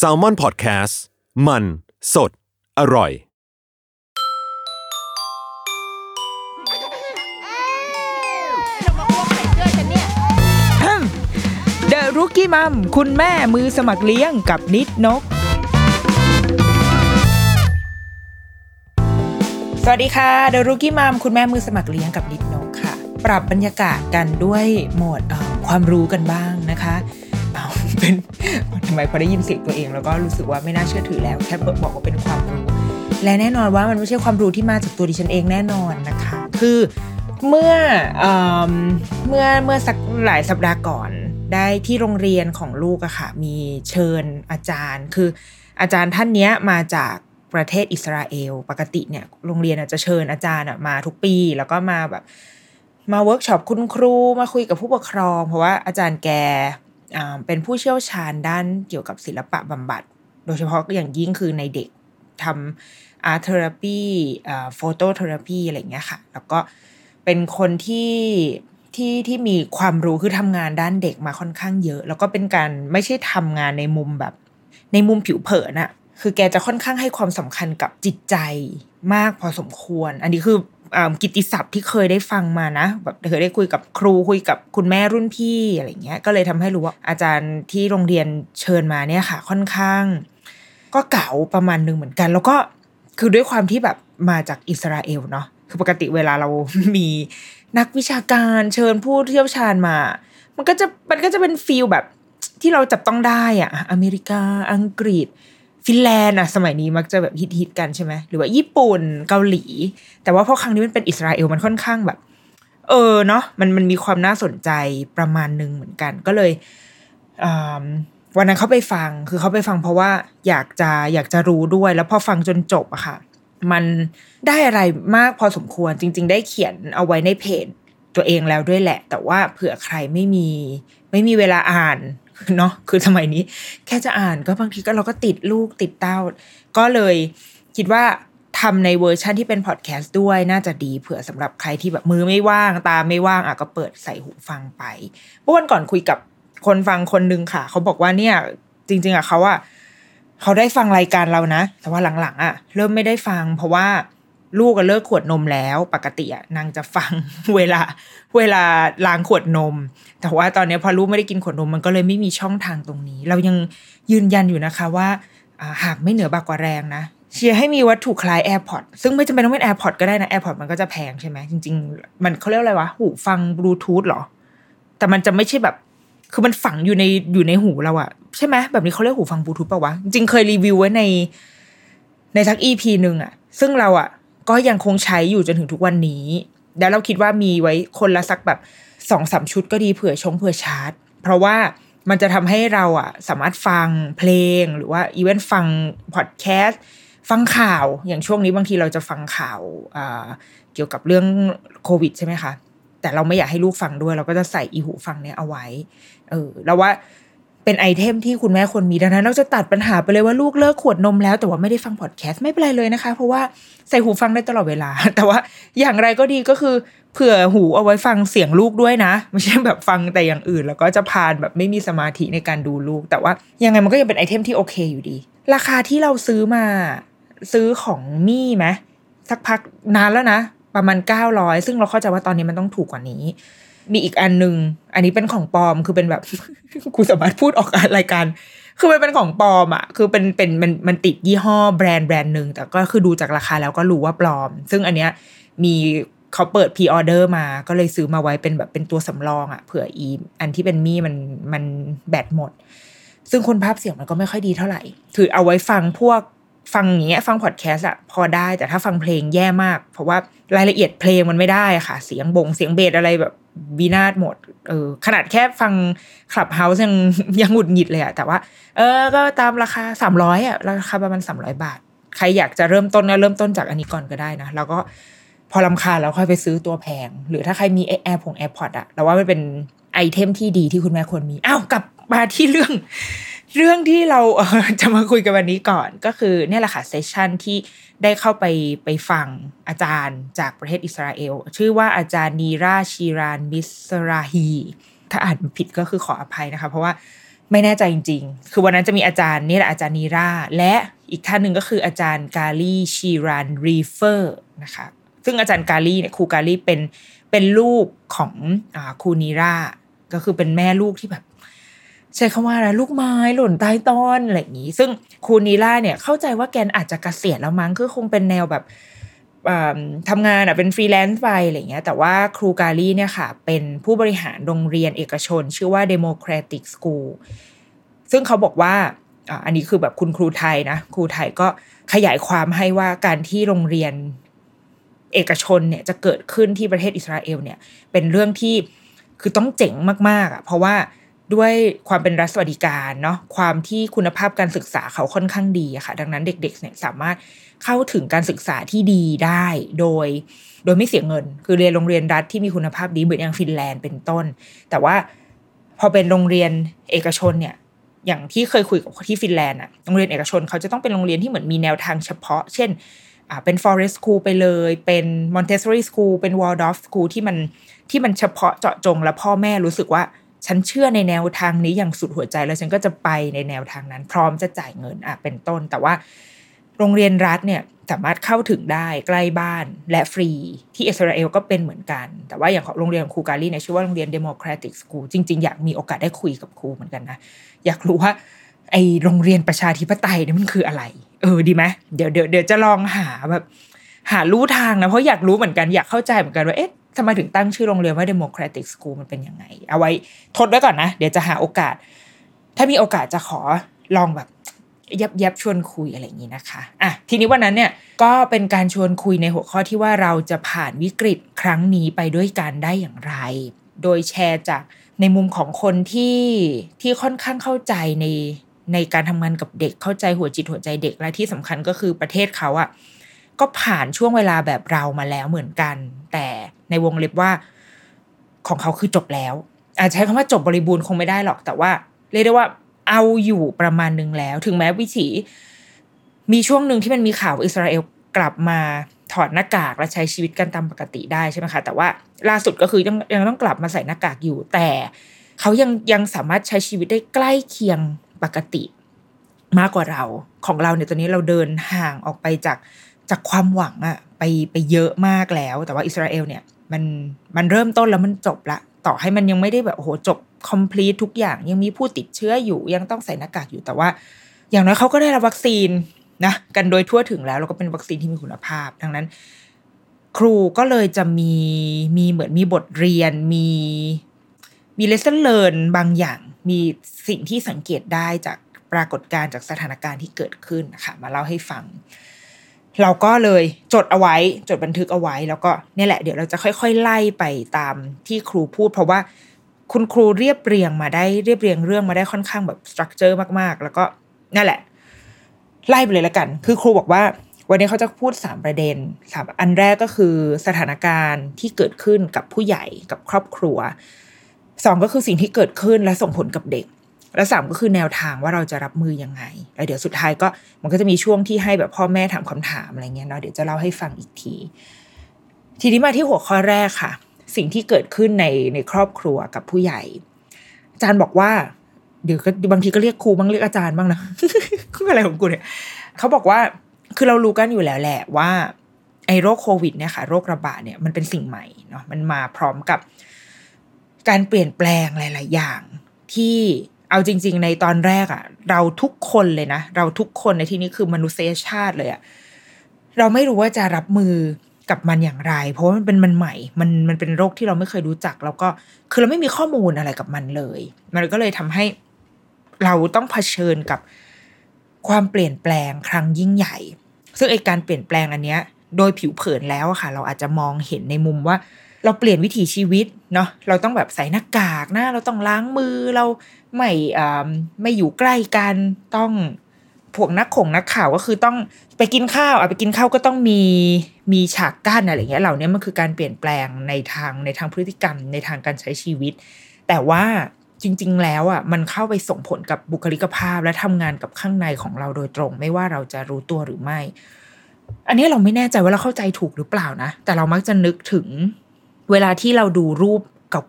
s a l ม o n PODCAST มัน สด อร่อย เดอะรุกี้มัมคุณแม่มือสมัครเลี้ยงกับนิดนก สวัสดีค่ะ เดอะรุกี้มัมคุณแม่มือสมัครเลี้ยงกับนิดนกค่ะ ปรับบรรยากาศกันด้วยโหมดความรู้กันบ้างนะคะ เป็นทำไมพอได้ยินเสียงตัวเอง แล้วก็รู้สึกว่าไม่น่าเชื่อถือแล้ว แค่บอกว่าเป็นความรู้ และแน่นอนว่ามันไม่ใช่ความรู้ที่มาจากตัวดิฉันเองแน่นอนนะคะ คือเมื่อเอเมื่อเมื่อสักหลายสัปดาห์ก่อนได้ที่โรงเรียนของลูกอะค่ะมีเชิญอาจารย์ คืออาจารย์ท่านเนี้ยมาจากประเทศอิสราเอล ปกติเนี่ยโรงเรียนจะเชิญอาจารย์มาทุกปี แล้วก็มาแบบมาเวิร์กช็อปคุณครูมาคุยกับผู้ปกครอง เพราะว่าอาจารย์แก เป็นผู้เชี่ยวชาญด้านเกี่ยวกับศิลปะบำบัด โดยเฉพาะอย่างยิ่งคือในเด็กทำ art therapy photo therapy อะไรเงี้ยค่ะ แล้วก็เป็นคนที่ที่ที่มีความรู้คือทำงานด้านเด็กมาค่อนข้างเยอะ แล้วก็เป็นการไม่ใช่ทำงานในมุมแบบ ในมุมผิวเผินอะคือแกจะค่อนข้างให้ความสำคัญกับจิตใจมากพอสมควร อันนี้คือ กิตติศัพท์ที่เคยได้ฟังมานะแบบเคยได้คุยกับครูคุยกับคุณแม่รุ่นพี่อะไรเงี้ยก็เลยทำให้รู้ว่าอาจารย์ที่โรงเรียนเชิญมาเนี่ยค่ะ ค่อนข้าง ก็เก๋าประมาณหนึ่งเหมือนกัน แล้วก็คือด้วยความที่แบบมาจากอิสราเอลเนาะคือปกติเวลาเรามีนักวิชาการเชิญผู้เชี่ยวชาญมา มันก็จะมันก็จะเป็นฟีลแบบที่เราจับต้องได้อะอเมริกาอังกฤษ ฟินแลนด์อะสมัยนี้มักจะแบบฮิตฮิตๆกันใช่ไหมหรือว่าญี่ปุ่นเกาหลี แต่ว่าพอครั้งนี้มันเป็นอิสราเอลมันค่อนข้างแบบ เออเนาะมันมันมีความน่าสนใจประมาณหนึ่งเหมือนกันก็เลยวันนั้นเขาไปฟังคือเขาไปฟังเพราะว่าอยากจะอยากจะรู้ด้วย แล้วพอฟังจนจบอะค่ะ มันได้อะไรมากพอสมควรจริง ๆ ได้เขียนเอาไว้ในเพจตัวเองแล้วด้วยแหละ แต่ว่าเผื่อใครไม่มีไม่มีเวลาอ่าน เนาะคือสมัยนี้ แค่จะอ่านก็บางทีก็เราก็ติดลูกติดเต้า ก็เลยคิดว่าทำในเวอร์ชันที่เป็นพอดแคสต์ด้วยน่าจะดีเผื่อสำหรับใครที่แบบมือไม่ว่างตาไม่ว่างอะก็เปิดใส่หูฟังไปเมื่อวันก่อนคุยกับคนฟังคนนึงค่ะ เขาบอกว่าเนี่ย จริง ๆอะเขาอะเขาได้ฟังรายการเรานะ แต่ว่าหลังๆอะ เริ่มไม่ได้ฟัง เพราะว่า ลูกก็เลิกขวดนมแล้ว ปกติอะนางจะฟังเวลาเวลาล้างขวดนม แต่ว่าตอนนี้พอลูกไม่ได้กินขวดนมมันก็เลยไม่มีช่องทางตรงนี้ เรายังยืนยันอยู่นะคะว่าหากไม่เหนือบากกว่าแรงนะเชียร์ให้มีวัตถุคล้าย AirPod ซึ่งไม่จำเป็นต้องเป็น AirPod ก็ได้นะ AirPod มันก็จะแพงใช่ไหมจริง ๆ มันเขาเรียกอะไรวะ หูฟังบลูทูธหรอ แต่มันจะไม่ใช่แบบ คือมันฝังอยู่ในอยู่ในหูเราอะใช่ไหมแบบนี้เขาเรียกหูฟังบลูทูธป่าวะ จริงเคยรีวิวไว้ในในสักอีพีหนึ่งอะซึ่งเราอะ ก็ยังคงใช้อยู่จนถึงทุกวันนี้ แล้วเราคิดว่ามีไว้คนละสักแบบสองสามชุดก็ดีเผื่อชงเผื่อชาร์จ เพราะว่ามันจะทำให้เราอะสามารถฟังเพลงหรือว่าอีเวนต์ฟังพอดแคสต์ฟังข่าวอย่างช่วงนี้บางทีเราจะฟังข่าวเกี่ยวกับเรื่องโควิดใช่ไหมคะแต่เราไม่อยากให้ลูกฟังด้วย เราก็จะใส่อีหูฟังเนี้ยเอาไว้ เออแล้วว่า เป็นไอเทมที่คุณแม่ควรมีดังนั้นเราจะตัดปัญหาไปเลยว่าลูกเลิกขวดนมแล้ว แต่ว่าไม่ได้ฟังพอดแคสต์ไม่เป็นไรเลยนะคะ เพราะว่าใส่หูฟังได้ตลอดเวลา แต่ว่าอย่างไรก็ดีก็คือเผื่อหูเอาไว้ฟังเสียงลูกด้วยนะ ไม่ใช่แบบฟังแต่อย่างอื่น แล้วก็จะพานแบบไม่มีสมาธิในการดูลูก แต่ว่ายังไงมันก็ยังเป็นไอเทมที่โอเคอยู่ดี ราคาที่เราซื้อมาซื้อของมี่ไหมสักพักนานแล้วนะประมาณเก้าร้อยซึ่งเราเข้าใจว่าตอนนี้มันต้องถูกกว่านี้ มีอีกอันหนึ่งอันนี้เป็นของปลอมคือเป็นแบบกูสามารถพูดออกรายการ คือมันเป็นของปลอมอะคือเป็นเป็นมันมันติดยี่ห้อแบรนด์แบรนด์หนึ่งแต่ก็คือดูจากราคาแล้วก็รู้ว่าปลอม ซึ่งอันเนี้ยมีเขาเปิด pre-order มา ก็เลยซื้อมาไว้เป็นแบบเป็นตัวสำรองอะเผื่ออีอันที่เป็น Mi มันมันแบตหมด ซึ่งคุณภาพเสียงมันก็ไม่ค่อยดีเท่าไหร่คือเอาไว้ฟังพวก ฟังอย่างเงี้ยฟังพอดแคสต์อะพอได้แต่ถ้าฟังเพลงแย่มาก เพราะว่ารายละเอียดเพลงมันไม่ได้ค่ะ เสียงบงเสียงเบสอะไรแบบวินาศหมดเออขนาดแค่ฟัง Clubhouse ยังยังหงุดหงิดเลยอะแต่ว่า เออ ก็ตามราคาสามร้อยอะราคาประมาณสามร้อยบาท ใครอยากจะเริ่มต้นก็เริ่มต้นจากอันนี้ก่อนก็ได้นะ แล้วก็พอรำคาญแล้วค่อยไปซื้อตัวแพง หรือถ้าใครมีแอร์ผง AirPods อะเราว่ามันเป็น item ที่ดีที่คุณแม่ควรมีอ้าวกลับมาที่เรื่อง เรื่องที่เราจะมาคุยกันวันนี้ก่อนก็คือเนี่ยแหละค่ะ session ที่ได้เข้าไปไปฟังอาจารย์จากประเทศอิสราเอล ชื่อว่าอาจารย์นีราชีรานมิสราฮี ถ้าอ่านผิดก็คือขออภัยนะคะ เพราะว่าไม่แน่ใจจริง ๆ คือวันนั้นจะมีอาจารย์นี่แหละอาจารย์นีราและอีกท่านหนึ่งก็คืออาจารย์กาลีชีรานรีเฟอร์นะคะซึ่งอาจารย์กาลีเนี่ยครูกาลีเป็นเป็นลูกของอครูนีราก็คือเป็นแม่ลูกที่แบบ ใช้คำว่าอะไรลูกไม้หล่นใต้ต้นอะไรอย่างนี้ ซึ่งครูนีล่าเนี่ยเข้าใจว่าแกนอาจจะเกษียณแล้วมั้งคือคงเป็นแนวแบบอ่าทำงานอะเป็นฟรีแลนซ์ไปอะไรอย่างเงี้ยแต่ว่าครูกาลีเนี่ยค่ะ เป็นผู้บริหารโรงเรียนเอกชน ชื่อว่า Democratic School ซึ่งเขาบอกว่าอ่าอันนี้คือแบบคุณครูไทยนะ ครูไทยก็ขยายความให้ว่าการที่โรงเรียนเอกชนเนี่ยจะเกิดขึ้นที่ประเทศอิสราเอลเนี่ยเป็นเรื่องที่คือต้องเจ๋งมากๆอะเพราะว่า ด้วยความเป็นรัฐสวัสดิการเนาะความที่คุณภาพการศึกษาเขาค่อนข้างดีค่ะ ดังนั้นเด็กๆเนี่ยสามารถเข้าถึงการศึกษาที่ดีได้โดย โดยไม่เสียเงิน คือเรียนโรงเรียนรัฐที่มีคุณภาพดีเหมือนอย่างฟินแลนด์เป็นต้น แต่ว่าพอเป็นโรงเรียนเอกชนเนี่ยอย่างที่เคยคุยกับที่ฟินแลนด์อะโรงเรียนเอกชนเขาจะต้องเป็นโรงเรียนที่เหมือนมีแนวทางเฉพาะ เช่นเป็น forest school ไปเลย เป็น Montessori school เป็น Waldorf school ที่มันที่มันเฉพาะเจาะจง แล้วพ่อแม่รู้สึกว่า ฉันเชื่อในแนวทางนี้อย่างสุดหัวใจ แล้วฉันก็จะไปในแนวทางนั้น พร้อมจะจ่ายเงินอะเป็นต้น แต่ว่าโรงเรียนรัฐเนี่ยสามารถเข้าถึงได้ใกล้บ้านและฟรีที่อิสราเอลก็เป็นเหมือนกัน แต่ว่าอย่างของโรงเรียนของครูการีเนี่ยชื่อว่าโรงเรียน Democratic School จริง ๆ อยากมีโอกาสได้คุยกับครูเหมือนกันนะอยากรู้ว่าไอโรงเรียนประชาธิปไตยเนี่ยมันคืออะไร เออดีไหมเดี๋ยวเดี๋ยวเดี๋ยวจะลองหาแบบหารู้ทางนะเพราะอยากรู้เหมือนกันอยากเข้าใจเหมือนกันว่าเอ๊ะ ทำไมถึงตั้งชื่อโรงเรียนว่า Democratic School มันเป็นยังไง เอาไว้ทดไว้ก่อนนะ เดี๋ยวจะหาโอกาส ถ้ามีโอกาสจะขอลองแบบยับยับชวนคุยอะไรอย่างนี้นะคะอะทีนี้วันนั้นเนี่ยก็เป็นการชวนคุยในหัวข้อที่ว่าเราจะผ่านวิกฤตครั้งนี้ไปด้วยกันได้อย่างไร โดยแชร์จากในมุมของคนที่ที่ค่อนข้างเข้าใจในในการทำงานกับเด็กเข้าใจหัวจิตหัวใจเด็กและที่สำคัญก็คือประเทศเขาอะก็ผ่านช่วงเวลาแบบเรามาแล้วเหมือนกัน แต่ ในวงเล็บว่า ของเขาคือจบแล้ว อาจจะใช้คำว่าจบบริบูรณ์คงไม่ได้หรอก แต่ว่าเรียกได้ว่าเอาอยู่ประมาณนึงแล้ว ถึงแม้วิถี มีช่วงหนึ่งที่มันมีข่าวอิสราเอลกลับมาถอดหน้ากากและใช้ชีวิตกันตามปกติได้ใช่ไหมคะ แต่ว่าล่าสุดก็คือยังยังต้องกลับมาใส่หน้ากากอยู่ แต่เขายังยังสามารถใช้ชีวิตได้ใกล้เคียงปกติ มากกว่าเราของเราเนี่ยตอนนี้เราเดินห่างออกไปจากจากความหวังอะไปไปเยอะมากแล้ว แต่ว่าอิสราเอลเนี่ย มันมันเริ่มต้นแล้วมันจบละ ต่อให้มันยังไม่ได้แบบโอ้โหจบ complete ทุกอย่าง ยังมีผู้ติดเชื้ออยู่ยังต้องใส่หน้ากากอยู่แต่ว่า อย่างน้อยเขาก็ได้รับวัคซีนนะกันโดยทั่วถึงแล้วแล้วก็เป็นวัคซีนที่มีคุณภาพ ดังนั้น ครูก็เลยจะมีมีเหมือนมีบทเรียนมีมี lesson learn บางอย่าง มีสิ่งที่สังเกตได้จากปรากฏการณ์จากสถานการณ์ที่เกิดขึ้นนะคะมาเล่าให้ฟัง เราก็เลยจดเอาไว้จดบันทึกเอาไว้ แล้วก็เนี่ยแหละเดี๋ยวเราจะค่อยๆไล่ไปตามที่ครูพูด เพราะว่าคุณครูเรียบเรียงมาได้เรียบเรียงเรื่องมาได้ค่อนข้างแบบสตรัคเจอร์มากๆ แล้วก็นั่นแหละ ไล่ไปเลยละกัน คือครูบอกว่า วันนี้เขาจะพูดสามประเด็นสามอันแรกก็คือสถานการณ์ที่เกิดขึ้นกับผู้ใหญ่กับครอบครัวสองก็คือสิ่งที่เกิดขึ้นและส่งผลกับเด็ก และสามก็คือแนวทางว่าเราจะรับมือยังไงแล้วเดี๋ยวสุดท้ายก็มันก็จะมีช่วงที่ให้แบบพ่อแม่ถามคำถามอะไรเงี้ยเนาะเดี๋ยวจะเล่าให้ฟังอีกที ทีนี้มาที่หัวข้อแรกค่ะ สิ่งที่เกิดขึ้นในในครอบครัวกับผู้ใหญ่อาจารย์บอกว่าเดี๋ยวก็บางทีก็เรียกครูบ้างเรียกอาจารย์บ้างนะคืออะไรของกูเนี่ยเขาบอกว่าคือเรารู้กันอยู่แล้วแหละว่าไอ้โรคโควิดเนี่ยค่ะโรคระบาดเนี่ยมันเป็นสิ่งใหม่เนาะมันมาพร้อมกับการเปลี่ยนแปลงหลาย ๆ อย่างที่ เอาจริง ๆ ในตอนแรกอะ่ะ เราทุกคนเลยนะ เราทุกคนในที่นี้คือมนุษยชาติเลยอะ่ะเราไม่รู้ว่าจะรับมือกับมันอย่างไร เพราะมันเป็นมันใหม่ มันมันเป็นโรคที่เราไม่เคยรู้จัก แล้วก็คือเราไม่มีข้อมูลอะไรกับมันเลย มันก็เลยทำให้เราต้องเผชิญกับความเปลี่ยนแปลงครั้งยิ่งใหญ่ ซึ่งไอการเปลี่ยนแปลงอันเนี้ย โดยผิวเผินแล้วอะค่ะ เราอาจจะมองเห็นในมุมว่า เราเปลี่ยนวิถีชีวิตเนาะเราต้องแบบใส่หน้ากากนะ เราต้องล้างมือเราไม่ไม่อยู่ใกล้กันต้องพวกนักข่งนักข่าวก็คือต้องไปกินข้าวอะไปกินข้าวก็ต้องมีมีฉากกั้นอะไรเงี้ยเหล่านี้มันคือการเปลี่ยนแปลงในทางในทางพฤติกรรมในทางการใช้ชีวิต แต่ว่าจริง ๆ แล้วอะมันเข้าไปส่งผลกับบุคลิกภาพและทำงานกับข้างในของเราโดยตรง ไม่ว่าเราจะรู้ตัวหรือไม่ อันนี้เราไม่แน่ใจว่าเราเข้าใจถูกหรือเปล่านะ แต่เรามักจะนึกถึง เวลาที่เราดูรูป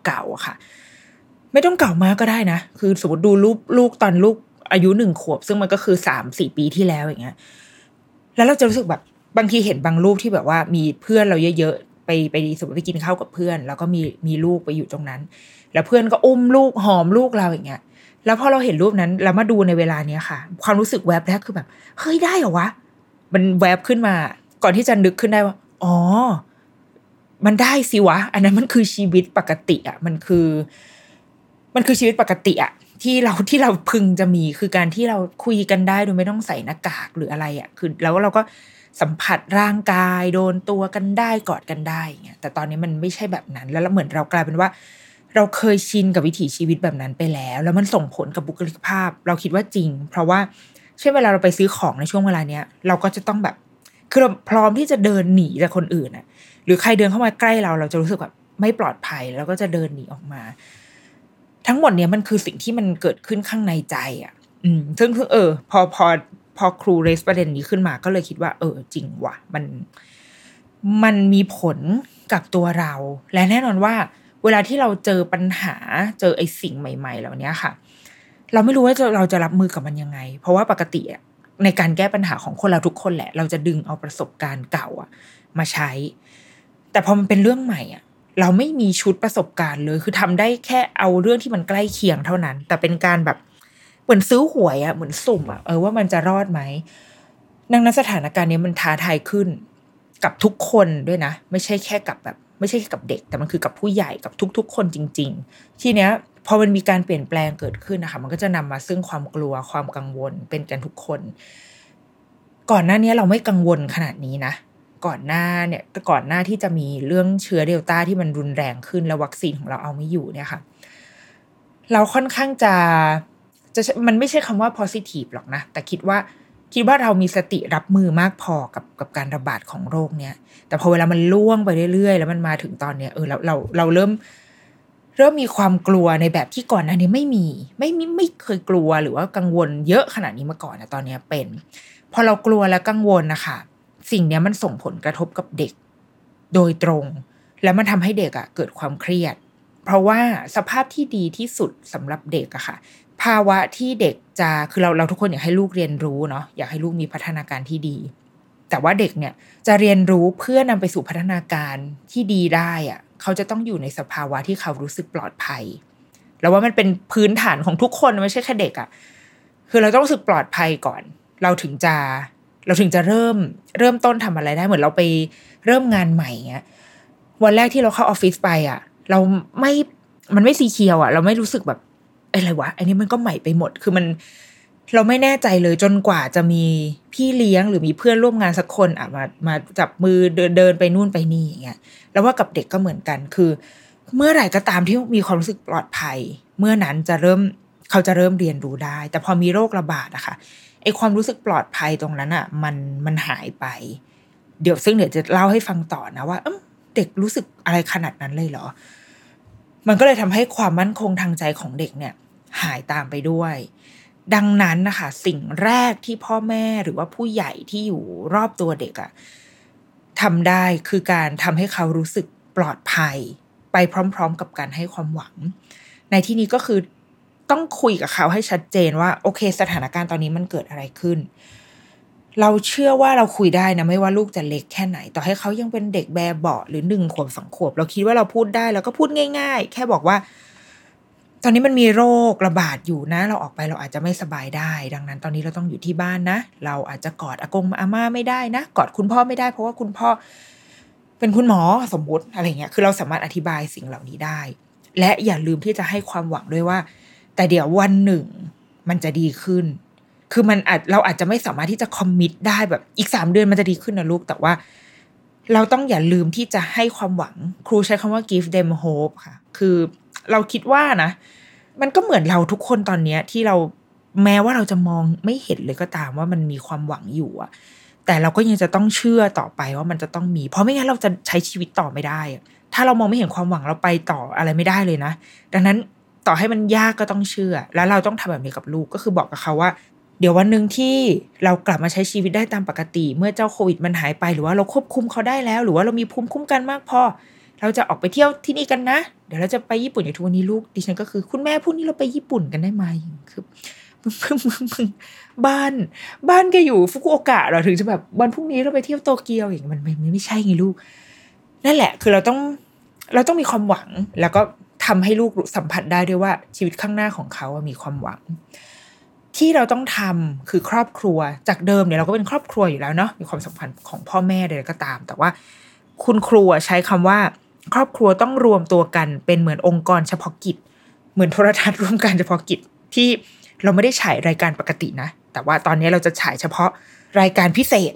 เก่าๆอะค่ะ ไม่ต้องเก่ามากก็ได้นะ คือสมมติดูรูปลูกตอนลูกอายุหนึ่งขวบ ซึ่งมันก็คือสามสี่ปีที่แล้วอย่างเงี้ยแล้วเราจะรู้สึกแบบบางทีเห็นบางรูปที่แบบว่ามีเพื่อนเราเยอะๆไปไปสมมติไปกินข้าวกับเพื่อน แล้วก็มีมีลูกไปอยู่ตรงนั้น แล้วเพื่อนก็อุ้มลูกหอมลูกเราอย่างเงี้ยแล้วพอเราเห็นรูปนั้นแล้วมาดูในเวลาเนี้ยค่ะ ความรู้สึกแวบแรกคือแบบเฮ้ยได้เหรอวะมันแวบขึ้นมา ก่อนที่จะนึกขึ้นได้ว่า อ๋อ มันได้สิวะ อันนั้นมันคือชีวิตปกติอะมันคือ มันคือชีวิตปกติอะที่เราที่เราพึงจะมีคือการที่เราคุยกันได้โดยไม่ต้องใส่หน้ากากหรืออะไรอะคือ แล้วเราก็สัมผัสร่างกายโดนตัวกันได้กอดกันได้เงี้ยแต่ตอนนี้มันไม่ใช่แบบนั้น แล้วเหมือนเรากลายเป็นว่า เราเคยชินกับวิถีชีวิตแบบนั้นไปแล้ว แล้วมันส่งผลกับบุคลิกภาพ เราคิดว่าจริง เพราะว่าเช่นเวลาเราไปซื้อของในช่วงเวลาเนี้ย เราก็จะต้องแบบคือเราพร้อมที่จะเดินหนีจากคนอื่นอะ หรือใครเดินเข้ามาใกล้เราเราจะรู้สึกแบบไม่ปลอดภัยแล้วก็จะเดินหนีออกมา ทั้งหมดเนี้ยมันคือสิ่งที่มันเกิดขึ้นข้างในใจอะ อืม ซึ่งเออ พอพอพอครูเรสประเด็นนี้ขึ้นมาก็เลยคิดว่า เออ จริงว่ะ มันมันมีผลกับตัวเรา และแน่นอนว่า เวลาที่เราเจอปัญหาเจอไอ้สิ่งใหม่ ๆ เหล่านี้ค่ะ เราไม่รู้ว่าเราจะรับมือกับมันยังไง เพราะว่าปกติในการแก้ปัญหาของคนเราทุกคนแหละ เราจะดึงเอาประสบการณ์เก่าอะมาใช้ แต่พอมันเป็นเรื่องใหม่อะเราไม่มีชุดประสบการณ์เลย คือทำได้แค่เอาเรื่องที่มันใกล้เคียงเท่านั้น แต่เป็นการแบบเหมือนซื้อหวยอะเหมือนสุ่มอะเออว่ามันจะรอดไหมดังนั้นสถานการณ์นี้มันท้าทายขึ้น กับทุกคนด้วยนะ ไม่ใช่แค่กับแบบ ไม่ใช่แค่กับเด็ก แต่มันคือกับผู้ใหญ่กับทุก ๆ คนจริง ๆ ทีเนี้ยพอมันมีการเปลี่ยนแปลงเกิดขึ้นนะคะ มันก็จะนำมาซึ่งความกลัวความกังวลเป็นกันทุกคน ก่อนหน้านี้เราไม่กังวลขนาดนี้นะ ก่อนหน้าเนี่ยก่อนหน้าที่จะมีเรื่องเชื้อเดลต้าที่มันรุนแรงขึ้นแล้ววัคซีนของเราเอาไม่อยู่เนี่ยค่ะ เราค่อนข้างจะจะมันไม่ใช่คำว่า positive หรอกนะ แต่คิดว่าคิดว่าเรามีสติรับมือมากพอกับกับการระบาดของโรคเนี้ยแต่พอเวลามันล่วงไปเรื่อยๆ แล้วมันมาถึงตอนเนี้ยเออเราเราเราเริ่ม เริ่มมีความกลัวในแบบที่ก่อนหน้านี้ไม่มี ไม่ไม่ไม่เคยกลัวหรือว่ากังวลเยอะขนาดนี้มาก่อนนะตอนเนี้ยเป็น พอเรากลัวและกังวลนะคะ สิ่งเนี้ยมันส่งผลกระทบกับเด็ก โดยตรง แล้วมันทำให้เด็กอะ่ะเกิดความเครียด เพราะว่าสภาพที่ดีที่สุดสำหรับเด็กอะค่ะ ภาวะที่เด็กจะคือเราเราทุกคนอยากให้ลูกเรียนรู้เนาะอยากให้ลูกมีพัฒนาการที่ดี แต่ว่าเด็กเนี่ยจะเรียนรู้เพื่อนำไปสู่พัฒนาการที่ดีได้อะเขาจะต้องอยู่ในสภาวะที่เขารู้สึกปลอดภัยแล้วว่ามันเป็นพื้นฐานของทุกคนไม่ใช่แค่เด็กอะคือเราต้องรู้สึกปลอดภัยก่อน เราถึงจะ เราถึงจะเริ่มเริ่มต้นทำอะไรได้เหมือนเราไปเริ่มงานใหม่เงี้ยวันแรกที่เราเข้าออฟฟิศไปอะ เราไม่มันไม่สีเขียวอะ เราไม่รู้สึกแบบอะไรวะอันนี้มันก็ใหม่ไปหมดคือมันเราไม่แน่ใจเลยจนกว่าจะมีพี่เลี้ยงหรือมีเพื่อนร่วมงานสักคนอะมามาจับมือเดินเดินไปนู่นไปนี่อย่างเงี้ยแล้วว่ากับเด็กก็เหมือนกันคือ เมื่อไหร่ก็ตามที่มีความรู้สึกปลอดภัย เมื่อนั้นจะเริ่มเขาจะเริ่มเรียนรู้ได้ แต่พอมีโรคระบาดอะค่ะ ไอความรู้สึกปลอดภัยตรงนั้นอะมันมันหายไป เดี๋ยวซึ่งเดี๋ยวจะเล่าให้ฟังต่อนะว่าเอเด็กรู้สึกอะไรขนาดนั้นเลยเหรอ มันก็เลยทำให้ความมั่นคงทางใจของเด็กเนี่ย หายตามไปด้วย ดังนั้นนะคะสิ่งแรกที่พ่อแม่หรือว่าผู้ใหญ่ที่อยู่รอบตัวเด็กอะทำได้คือการทำให้เขารู้สึกปลอดภัย ไปพร้อม ๆ กับการให้ความหวัง ในที่นี้ก็คือ ต้องคุยกับเขาให้ชัดเจนว่า โอเค สถานการณ์ตอนนี้มันเกิดอะไรขึ้น เราเชื่อว่าเราคุยได้นะไม่ว่าลูกจะเล็กแค่ไหน ต่อให้เขายังเป็นเด็กแบเบาหรือหนึ่งขวบสองขวบ เราคิดว่าเราพูดได้แล้วก็พูดง่าย ๆ แค่บอกว่า ตอนนี้มันมีโรคระบาดอยู่นะ เราออกไปเราอาจจะไม่สบายได้ ดังนั้น ตอนนี้เราต้องอยู่ที่บ้านนะ เราอาจจะกอดอากงอาม่าไม่ได้นะ กอดคุณพ่อไม่ได้ เพราะว่าคุณพ่อเป็นคุณหมอสมมติอะไรเงี้ย คือเราสามารถอธิบายสิ่งเหล่านี้ได้ และอย่าลืมที่จะให้ความหวังด้วยว่า แต่เดี๋ยววันหนึ่งมันจะดีขึ้น คือมันอาจเราอาจจะไม่สามารถที่จะคอมมิตได้แบบอีกสามเดือนมันจะดีขึ้นนะลูก แต่ว่า เราต้องอย่าลืมที่จะให้ความหวัง ครูใช้คำว่า give them hope ค่ะ คือเราคิดว่านะ มันก็เหมือนเราทุกคนตอนเนี้ยที่เราแม้ว่าเราจะมองไม่เห็นเลยก็ตามว่ามันมีความหวังอยู่อะแต่เราก็ยังจะต้องเชื่อต่อไปว่ามันจะต้องมี เพราะไม่งั้นเราจะใช้ชีวิตต่อไม่ได้ ถ้าเรามองไม่เห็นความหวังเราไปต่ออะไรไม่ได้เลยนะ ดังนั้น ต่อให้มันยากก็ต้องเชื่อ แล้วเราต้องทำแบบนี้กับลูกก็คือบอกกับเขาว่า เดี๋ยววันหนึ่งที่เรากลับมาใช้ชีวิตได้ตามปกติ เมื่อเจ้าโควิดมันหายไปหรือว่าเราควบคุมเขาได้แล้ว หรือว่าเรามีภูมิคุ้มกันมากพอ เราจะออกไปเที่ยวที่นี่กันนะ เดี๋ยวเราจะไปญี่ปุ่นอย่างทุกวันนี้ลูกดิฉันก็คือคุณแม่พรุ่งนี้เราไปญี่ปุ่นกันได้ไหมคือมึงมึงมึงบ้านบ้านแกอยู่ฟุกุโอกะเหราถึงจะแบบวันพรุ่งนี้เราไปเที่ยวโตเกียวอย่างมันไมันไม่ใช่ไงลูก นั่นแหละ คือเราต้องเราต้องมีความหวังแล้วก็ ทำให้ลูกสัมผัสได้ด้วยว่าชีวิตข้างหน้าของเขามีความหวัง ที่เราต้องทำคือครอบครัวจากเดิมเนี่ยเราก็เป็นครอบครัวอยู่แล้วเนาะมีความสัมพันธ์ของพ่อแม่ใดก็ตาม แต่ว่า คุณครูใช้คำว่า ครอบครัวต้องรวมตัวกันเป็นเหมือนองค์กรเฉพาะกิจ เหมือนโทรทัศน์ร่วมกันเฉพาะกิจที่เราไม่ได้ฉายรายการปกตินะ แต่ว่าตอนนี้เราจะฉายเฉพาะรายการพิเศษ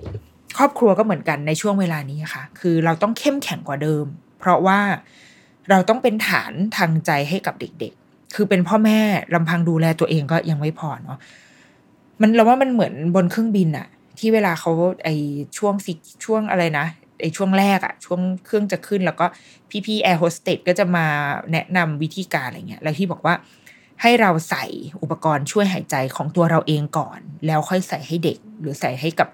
ครอบครัวก็เหมือนกันในช่วงเวลานี้ค่ะ คือเราต้องเข้มแข็งกว่าเดิม เพราะว่า เราต้องเป็นฐานทางใจให้กับเด็ก ๆ คือเป็นพ่อแม่ลำพังดูแลตัวเองก็ยังไม่พอเนาะมันเราว่ามันเหมือนบนเครื่องบินอะที่เวลาเขาไอช่วงฟิช่วงอะไรนะไอช่วงแรกอะช่วงเครื่องจะขึ้นแล้วก็พี่ๆแอร์โฮสเตสก็จะมาแนะนำวิธีการอะไรเงี้ยแล้วที่บอกว่าให้เราใส่อุปกรณ์ช่วยหายใจของตัวเราเองก่อน แล้วค่อยใส่ให้เด็ก หรือใส่ให้กับ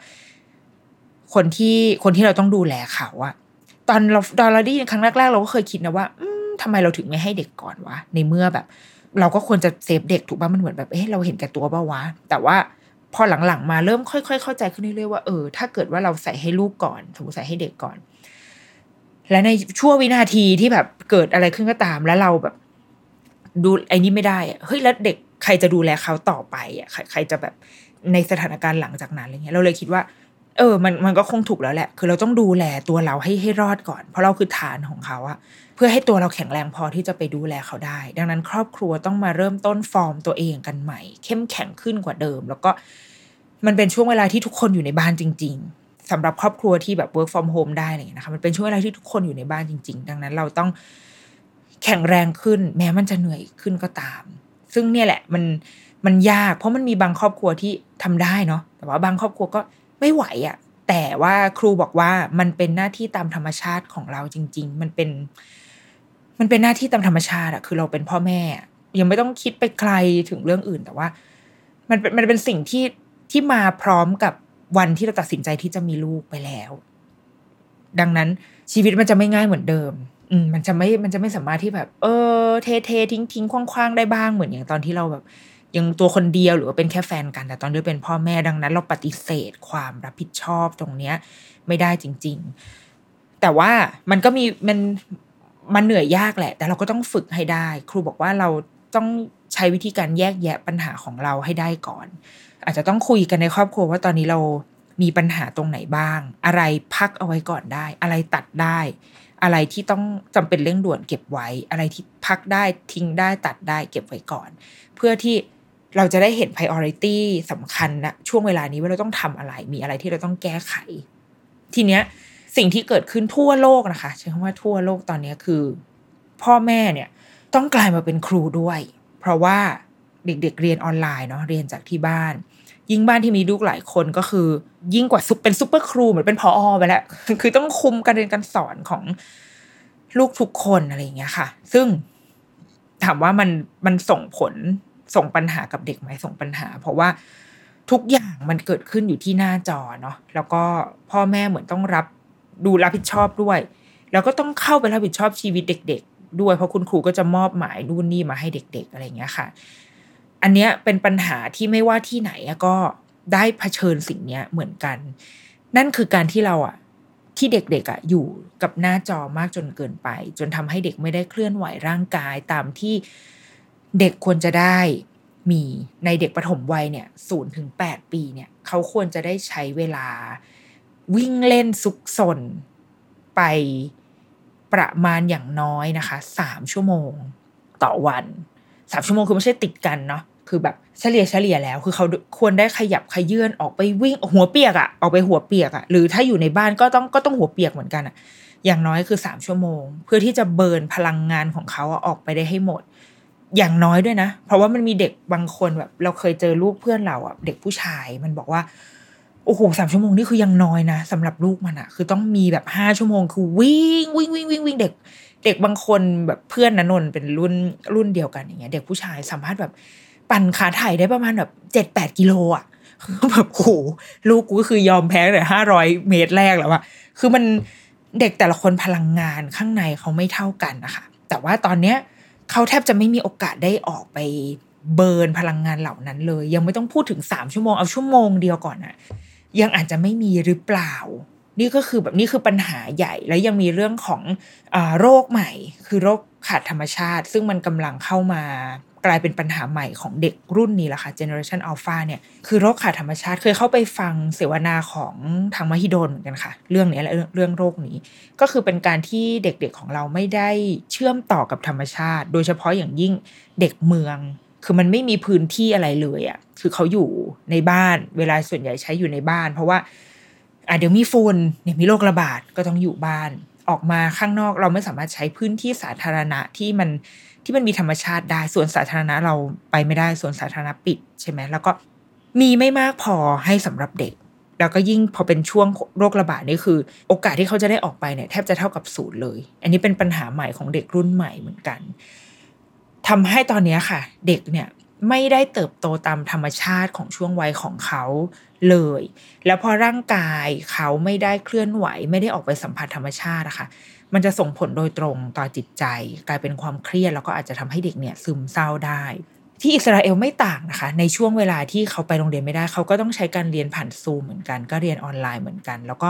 คนที่คนที่เราต้องดูแลเขาอะ ตอนเราตอนเราได้ยินครั้งแรกๆ เราก็เคยคิดนะว่าอืมทำไมเราถึงไม่ให้เด็กก่อนวะในเมื่อแบบ เราก็ควรจะ save เด็กถูกป่ะมันเหมือนแบบเอ๊ะเราเห็นแก่ตัวป่ะวะแต่ว่าพอหลังๆมาเริ่มค่อยๆเข้าใจขึ้นเรื่อยๆว่าเออถ้าเกิดว่าเราใส่ให้ลูกก่อนสมมติใส่ให้เด็กก่อน และในช่วงวินาทีที่แบบเกิดอะไรขึ้นก็ตาม แล้วเราแบบ ดูไอ้นี่ไม่ได้อะเฮ้ยแล้วเด็กใครจะดูแลเขาต่อไปอะใครจะแบบในสถานการณ์หลังจากนั้นอะไรเงี้ยเราเลยคิดว่า เออ มันมันก็คงถูกแล้วแหละ คือเราต้องดูแลตัวเราให้ให้รอดก่อน เพราะเราคือฐานของเขาอะเพื่อให้ตัวเราแข็งแรงพอที่จะไปดูแลเขาได้ ดังนั้นครอบครัวต้องมาเริ่มต้นฟอร์มตัวเองกันใหม่ เข้มแข็งขึ้นกว่าเดิม แล้วก็มันเป็นช่วงเวลาที่ทุกคนอยู่ในบ้านจริง ๆสำหรับครอบครัวที่แบบ work from home ได้อะไรอย่างเงี้ยนะคะ มันเป็นช่วงเวลาที่ทุกคนอยู่ในบ้านจริง ๆ ดังนั้นเราต้องแข็งแรงขึ้น แม้มันจะเหนื่อยขึ้นก็ตาม ซึ่งเนี่ยแหละมันมันยาก เพราะมันมีบางครอบครัวที่ทำได้เนาะ แต่ว่าบางครอบครัวก็ ไม่ไหวอะ่ะแต่ว่าครูบอกว่ามันเป็นหน้าที่ตามธรรมชาติของเราจริง ๆ มันเป็น มันเป็นหน้าที่ตามธรรมชาติอะคือเราเป็นพ่อแม่ ยังไม่ต้องคิดไปไกลถึงเรื่องอื่น แต่ว่า มันเป็นมันเป็นสิ่งที่ที่มาพร้อมกับวันที่เราตัดสินใจที่จะมีลูกไปแล้ว ดังนั้นชีวิตมันจะไม่ง่ายเหมือนเดิม อืมมันจะไม่มันจะไม่สามารถที่แบบ เออ เทเททิ้งทิ้งคว้างๆได้บ้างเหมือนอย่างตอนที่เราแบบ ยังตัวคนเดียวหรือว่าเป็นแค่แฟนกัน แต่ตอนนี้เป็นพ่อแม่ดังนั้น เราปฏิเสธความรับผิดชอบตรงเนี้ยไม่ได้จริง ๆ แต่ว่ามันก็มีมันมันเหนื่อยยากแหละ แต่เราก็ต้องฝึกให้ได้ ครูบอกว่าเราต้องใช้วิธีการแยกแยะปัญหาของเราให้ได้ก่อน อาจจะต้องคุยกันในครอบครัวว่าตอนนี้เรามีปัญหาตรงไหนบ้าง อะไรพักเอาไว้ก่อนได้ อะไรตัดได้ อะไรที่ต้องจำเป็นเร่งด่วนเก็บไว้ อะไรที่พักได้ทิ้งได้ตัดได้เก็บไว้ก่อน เพื่อที่ เราจะได้เห็น priority สำคัญนะช่วงเวลานี้ว่าเราต้องทำอะไร มีอะไรที่เราต้องแก้ไข ทีเนี้ยสิ่งที่เกิดขึ้นทั่วโลกนะคะใช้คำว่าทั่วโลกตอนนี้คือ พ่อแม่เนี่ยต้องกลายมาเป็นครูด้วย เพราะว่าเด็กๆเรียนออนไลน์เนาะเรียนจากที่บ้าน ยิ่งบ้านที่มีลูกหลายคนก็คือ ยิ่งกว่าซุปเป็นซุปเปอร์ครูเหมือนเป็นพออไปแล้วคือต้องคุมการเรียนการสอนของลูกทุกคนอะไรอย่างเงี้ยค่ะ ซึ่งถามว่ามันมันส่งผล ส่งปัญหากับเด็กไหมส่งปัญหา เพราะว่าทุกอย่างมันเกิดขึ้นอยู่ที่หน้าจอเนาะแล้วก็พ่อแม่เหมือนต้องรับดูรับผิดชอบด้วย แล้วก็ต้องเข้าไปรับผิดชอบชีวิตเด็ก ๆ ด้วยเพราะคุณครูก็จะมอบหมายนู่นนี่มาให้เด็ก ๆ อะไรอย่างเงี้ยค่ะ อันเนี้ยเป็นปัญหาที่ไม่ว่าที่ไหนก็ได้เผชิญสิ่งเนี้ยเหมือนกัน นั่นคือการที่เราอะที่เด็กๆอะอยู่กับหน้าจอมากจนเกินไป จนทำให้เด็กไม่ได้เคลื่อนไหวร่างกายตามที่ เด็กควรจะได้มีในเด็กปฐมวัยเนี่ยศูนย์ถึงแปดปีเนี่ยเขาควรจะได้ใช้เวลาวิ่งเล่นซุกซนไปประมาณอย่างน้อยนะคะสามชั่วโมงต่อวันสามชั่วโมงคือไม่ใช่ติดกันเนาะคือแบบเฉลี่ยเฉลี่ยแล้ว คือเขาควรได้ขยับขยื่นออกไปวิ่งหัวเปียกอะออกไปหัวเปียกอะหรือถ้าอยู่ในบ้านก็ต้องก็ต้องหัวเปียกเหมือนกันอะอย่างน้อยคือสามชั่วโมง เพื่อที่จะเบิร์นพลังงานของเขาออกไปได้ให้หมด อย่างน้อยด้วยนะ เพราะว่ามันมีเด็กบางคนแบบ เราเคยเจอลูกเพื่อนเราอะเด็กผู้ชายมันบอกว่าโอ้โหสามชั่วโมงนี่คือยังน้อยนะสำหรับลูกมันอะคือต้องมีแบบห้าชั่วโมงคือวิ่งวิ่งวิ่งวิ่งวิ่งเด็ก เด็กบางคนแบบเพื่อนนันนเป็นรุ่นรุ่นเดียวกันอย่างเงี้ย เด็กผู้ชายสามารถแบบปั่นขาถ่ายได้ประมาณแบบเจ็ดแปดกิโลอะแบบโหลูกกูก็คือยอมแพ้เลยห้าร้อยเมตรแรกแล้วอะคือมันเด็กแต่ละคนพลังงานข้างในเขาไม่เท่ากันนะคะแต่ว่าตอนเนี้ย เขาแทบจะไม่มีโอกาสได้ออกไปเบิร์นพลังงานเหล่านั้นเลย ยังไม่ต้องพูดถึงสามชั่วโมงเอาชั่วโมงเดียวก่อนอะยังอาจจะไม่มีหรือเปล่า นี่ก็คือแบบนี่คือปัญหาใหญ่ แล้วยังมีเรื่องของอโรคใหม่ คือโรคขาดธรรมชาติ ซึ่งมันกำลังเข้ามา กลายเป็นปัญหาใหม่ของเด็กรุ่นนี้ละค่ะ Generation Alpha เนี่ยคือโรคขาดธรรมชาติเคยเข้าไปฟังเสวนาของทางมหิดลเหมือนกันค่ะ เรื่องนี้และเรื่องโรคนี้ ก็คือเป็นการที่เด็กๆของเราไม่ได้เชื่อมต่อกับธรรมชาติ โดยเฉพาะอย่างยิ่งเด็กเมือง คือมันไม่มีพื้นที่อะไรเลยอะ่ะคือเขาอยู่ในบ้านเวลาส่วนใหญ่ใช้อยู่ในบ้าน เพราะว่าอะเดี๋ยวมีฝุ่นเนี่ยมีโรคระบาดก็ต้องอยู่บ้าน ออกมาข้างนอกเราไม่สามารถใช้พื้นที่สาธารณะที่มันที่มันมีธรรมชาติได้ส่วนสาธารณะเราไปไม่ได้ส่วนสาธารณะปิดใช่ไหมแล้วก็มีไม่มากพอให้สำหรับเด็ก แล้วก็ยิ่งพอเป็นช่วงโรคระบาดนี่คือ โอกาสที่เขาจะได้ออกไปเนี่ยแทบจะเท่ากับศูนย์เลย อันนี้เป็นปัญหาใหม่ของเด็กรุ่นใหม่เหมือนกันทำให้ตอนนี้ค่ะ เด็กเนี่ย ไม่ได้เติบโตตามธรรมชาติของช่วงวัยของเขาเลย แล้วพอร่างกายเขาไม่ได้เคลื่อนไหว ไม่ได้ออกไปสัมผัสธรรมชาติอะค่ะ มันจะส่งผลโดยตรงต่อจิตใจ กลายเป็นความเครียดแล้วก็อาจจะทำให้เด็กเนี่ยซึมเศร้าได้ ที่อิสราเอลไม่ต่างนะคะ ในช่วงเวลาที่เขาไปโรงเรียนไม่ได้ เขาก็ต้องใช้การเรียนผ่านซูมเหมือนกัน ก็เรียนออนไลน์เหมือนกัน แล้วก็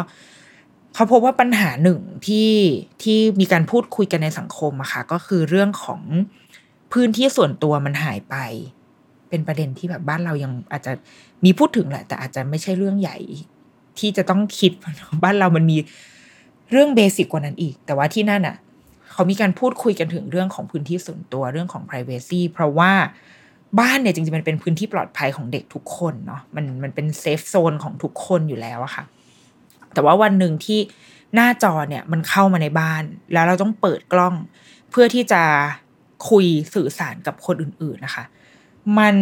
เขาพบว่าปัญหาหนึ่งที่ที่มีการพูดคุยกันในสังคมอะค่ะก็คือเรื่องของพื้นที่ส่วนตัวมันหายไป เป็นประเด็นที่แบบบ้านเรายังอาจจะมีพูดถึงแหละ แต่อาจจะไม่ใช่เรื่องใหญ่ ที่จะต้องคิดบ้านเรามันมีเรื่อง basic กว่านั้นอีก แต่ว่าที่นั่นอะ เขามีการพูดคุยกันถึงเรื่องของพื้นที่ส่วนตัวเรื่องของ p r i เวซีเพราะว่าบ้านเนี่ยจริงๆมันเป็นพื้นที่ปลอดภัยของเด็กทุกคนเนาะมันมันเป็น safe zone ของทุกคนอยู่แล้วอะค่ะ แต่ว่าวันหนึ่งที่หน้าจอเนี่ยมันเข้ามาในบ้าน แล้วเราต้องเปิดกล้อง เพื่อที่จะคุยสื่อสารกับคนอื่น ๆนะคะ มัน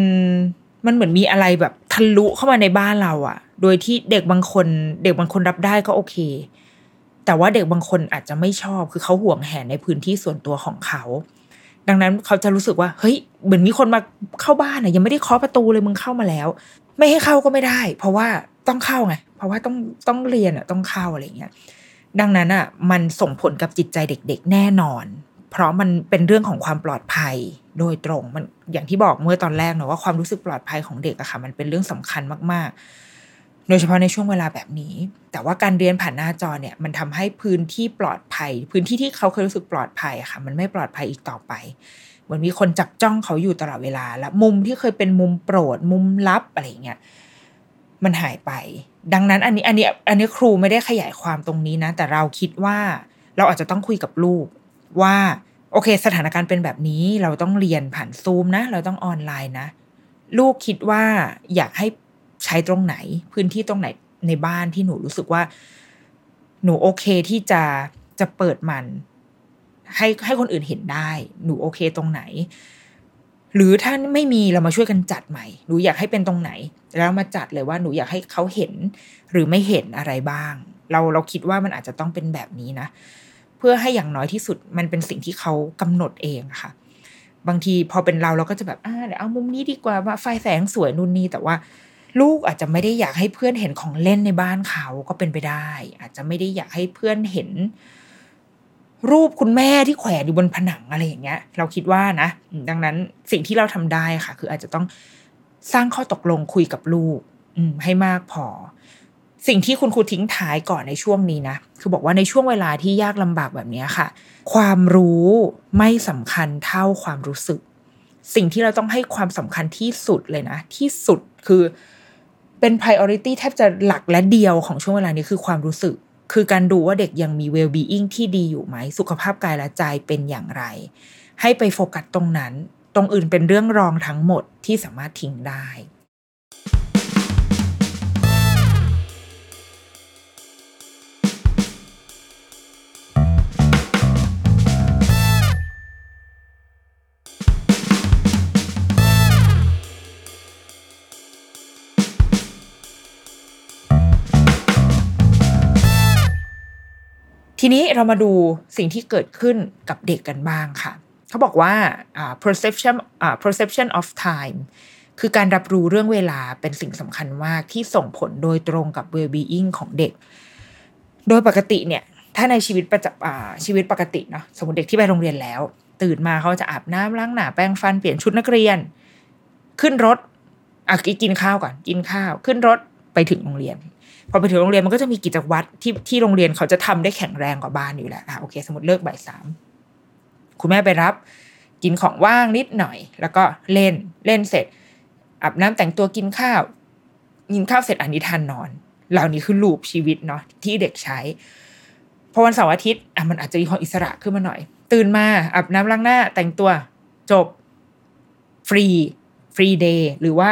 มันเหมือนมีอะไรแบบทะลุเข้ามาในบ้านเราอะโดยที่เด็กบางคน เด็กบางคนรับได้ก็โอเค แต่ว่าเด็กบางคนอาจจะไม่ชอบคือเขาห่วงแหนในพื้นที่ส่วนตัวของเขา ดังนั้นเขาจะรู้สึกว่า เฮ้ยเหมือนมีคนมาเข้าบ้านอะยังไม่ได้เคาะประตูเลยมึงเข้ามาแล้ว ไม่ให้เข้าก็ไม่ได้ เพราะว่าต้องเข้าไงเพราะว่าต้องต้องเรียนอะต้องเข้าอะไรเงี้ยดังนั้นอะมันส่งผลกับจิตใจเด็ก ๆ แน่นอน เพราะมันเป็นเรื่องของความปลอดภัยโดยตรงมันอย่างที่บอกเมื่อตอนแรกเนาะว่าความรู้สึกปลอดภัยของเด็กอะค่ะ มันเป็นเรื่องสำคัญมาก ๆ โดยเฉพาะในช่วงเวลาแบบนี้ แต่ว่าการเรียนผ่านหน้าจอเนี่ย มันทำให้พื้นที่ปลอดภัย พื้นที่ที่เขาเคยรู้สึกปลอดภัยค่ะ มันไม่ปลอดภัยอีกต่อไปเหมือนมีคนจับจ้องเขาอยู่ตลอดเวลา และมุมที่เคยเป็นมุมโปรด มุมลับอะไรเงี้ยมันหายไป ดังนั้นอันนี้อันนี้อันนี้ครูไม่ได้ขยายความตรงนี้นะ แต่เราคิดว่าเราอาจจะต้องคุยกับลูก ว่าโอเค สถานการณ์เป็นแบบนี้เราต้องเรียนผ่านซูมนะ เราต้องออนไลน์นะ ลูกคิดว่าอยากให้ใช้ตรงไหน พื้นที่ตรงไหนในบ้านที่หนูรู้สึกว่า หนูโอเคที่จะจะเปิดมัน ให้ให้คนอื่นเห็นได้ หนูโอเคตรงไหน หรือถ้าไม่มีเรามาช่วยกันจัดใหม่ หนูอยากให้เป็นตรงไหน แล้วมาจัดเลยว่าหนูอยากให้เขาเห็น หรือไม่เห็นอะไรบ้าง เราเราคิดว่ามันอาจจะต้องเป็นแบบนี้นะ พื่อให้อย่างน้อยที่สุดมันเป็นสิ่งที่เขากำหนดเองค่ะ บางทีพอเป็นเราเราก็จะแบบอ่าเดี๋ยวเอามุมนี้ดีกว่าว่าไฟแสงสวยนู่นนี่แต่ว่าลูกอาจจะไม่ได้อยากให้เพื่อนเห็นของเล่นในบ้านเขาก็เป็นไปได้ อาจจะไม่ได้อยากให้เพื่อนเห็น รูปคุณแม่ที่แขวนอยู่บนผนังอะไรอย่างเงี้ย เราคิดว่านะ ดังนั้นสิ่งที่เราทำได้ค่ะ คืออาจจะต้องสร้างข้อตกลงคุยกับลูก อืมให้มากพอ สิ่งที่คุณครูทิ้งท้ายก่อนในช่วงนี้นะ คือบอกว่าในช่วงเวลาที่ยากลำบากแบบนี้ค่ะ ความรู้ไม่สำคัญเท่าความรู้สึก สิ่งที่เราต้องให้ความสำคัญที่สุดเลยนะ ที่สุดคือเป็น priority แทบจะหลักและเดียวของช่วงเวลานี้คือความรู้สึก คือการดูว่าเด็กยังมี well being ที่ดีอยู่ไหม สุขภาพกายและใจเป็นอย่างไร ให้ไปโฟกัสตรงนั้น ตรงอื่นเป็นเรื่องรองทั้งหมดที่สามารถทิ้งได้ ทีนี้เรามาดูสิ่งที่เกิดขึ้นกับเด็กกันบ้างค่ะ เขาบอกว่า perception perception of time คือการรับรู้เรื่องเวลาเป็นสิ่งสำคัญมากที่ส่งผลโดยตรงกับ well-being ของเด็ก โดยปกติเนี่ย ถ้าในชีวิตประจำชีวิตปกติเนาะสมมติเด็กที่ไปโรงเรียนแล้ว ตื่นมาเขาจะอาบน้ำล้างหน้าแปรงฟันเปลี่ยนชุดนักเรียน ขึ้นรถอะกินข้าวก่อนกินข้าว ขึ้นรถไปถึงโรงเรียน พอไปถึงโรงเรียนมันก็จะมีกิจวัตรที่ที่โรงเรียนเขาจะทำได้แข็งแรงกว่าบ้านอยู่แล้วอะโอเค สมมติเลิกบ่ายสามคุณแม่ไปรับ กินของว่างนิดหน่อย แล้วก็เล่นเล่นเสร็จอาบน้ำแต่งตัวกินข้าว กินข้าวเสร็จอันนี้ทานนอน เหล่านี้คือลูปชีวิตเนาะที่เด็กใช้พอวันเสาร์อาทิตย์อะมันอาจจะมีความอิสระขึ้นมาหน่อย ตื่นมาอาบน้ำล้างหน้าแต่งตัวจบfree free day หรือว่า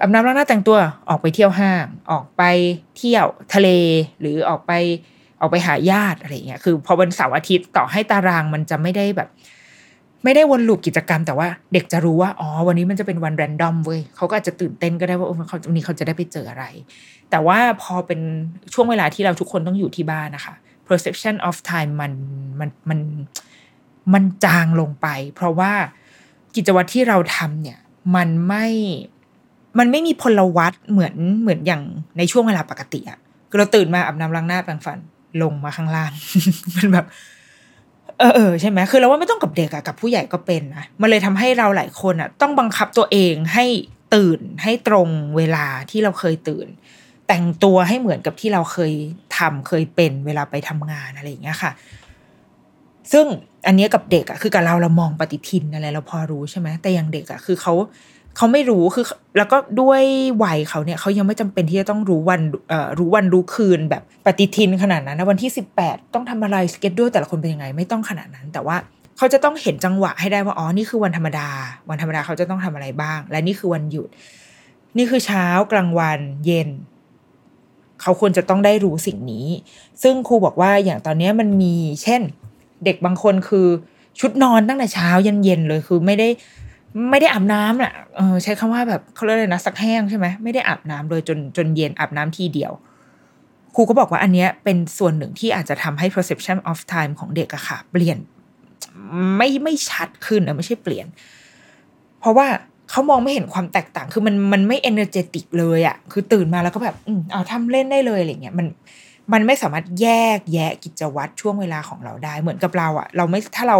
อาบน้ำล้างหน้าแต่งตัวออกไปเที่ยวห้างออกไปเที่ยวทะเลหรือออกไปออกไปหาญาติอะไรเงี้ยคือพอวันเสาร์อาทิตย์ต่อให้ตารางมันจะไม่ได้แบบ ไม่ได้วน loop กิจกรรม แต่ว่าเด็กจะรู้ว่าอ๋อวันนี้มันจะเป็นวัน random เว้ยเขาก็อาจจะตื่นเต้นก็ได้ว่าเขาวันนี้เขาจะได้ไปเจออะไร แต่ว่าพอเป็นช่วงเวลาที่เราทุกคนต้องอยู่ที่บ้านนะคะ perception of time มันมันมันมันจางลงไป เพราะว่ากิจวัตรที่เราทำเนี่ย มันไม่ มันไม่มีพลวัตเหมือนเหมือนอย่างในช่วงเวลาปกติอะคือเราตื่นมาอาบน้ำล้างหน้าแปรงฟันลงมาข้างล่างมันแบบ เออเออใช่ไหมคือเราว่าไม่ต้องกับเด็กอะกับผู้ใหญ่ก็เป็นนะมันเลยทำให้เราหลายคนอะต้องบังคับตัวเองให้ตื่นให้ตรงเวลาที่เราเคยตื่น แต่งตัวให้เหมือนกับที่เราเคยทำเคยเป็นเวลาไปทำงานอะไรอย่างเงี้ยค่ะ ซึ่งอันนี้กับเด็กอะคือกับเราเรามองปฏิทินอะไรเราพอรู้ใช่ไหมแต่อย่างเด็กอะคือเขา เขาไม่รู้คือ แล้วก็ด้วยวัยเขาเนี่ยเขายังไม่จำเป็นที่จะต้องรู้วันรู้วันรู้คืนแบบปฏิทินขนาดนั้นนะวันที่สิบแปดต้องทำอะไรสเก็ตด้วยแต่ละคนเป็นยังไงไม่ต้องขนาดนั้น แต่ว่าเขาจะต้องเห็นจังหวะให้ได้ว่าอ๋อนี่คือวันธรรมดา วันธรรมดาเขาจะต้องทำอะไรบ้าง และนี่คือวันหยุด นี่คือเช้ากลางวันเย็นเขาควรจะต้องได้รู้สิ่งนี้ ซึ่งครูบอกว่าอย่างตอนนี้มันมี เช่น เด็กบางคนคือชุดนอนตั้งแต่เช้ายันเย็นเลยคือไม่ได้ ไม่ได้อาบน้ำน่ะเออใช้คำว่าแบบเขาเรียกเลยนะสักแห้งใช่ไหมไม่ได้อาบน้ำโดยจนจนเย็นอาบน้ำทีเดียว ครูก็บอกว่าอันเนี้ยเป็นส่วนหนึ่งที่อาจจะทำให้ perception of time ของเด็กอะค่ะ เปลี่ยนไม่ไม่ชัดขึ้นนะไม่ใช่เปลี่ยน เพราะว่าเขามองไม่เห็นความแตกต่าง คือมันมันไม่ energetic เลยอะคือตื่นมาแล้วก็แบบอืมเอาทำเล่นได้เลยอะไรเงี้ยมันมันไม่สามารถแยกแยะกิจวัตรช่วงเวลาของเราได้ เหมือนกับเราอะเราไม่ถ้าเรา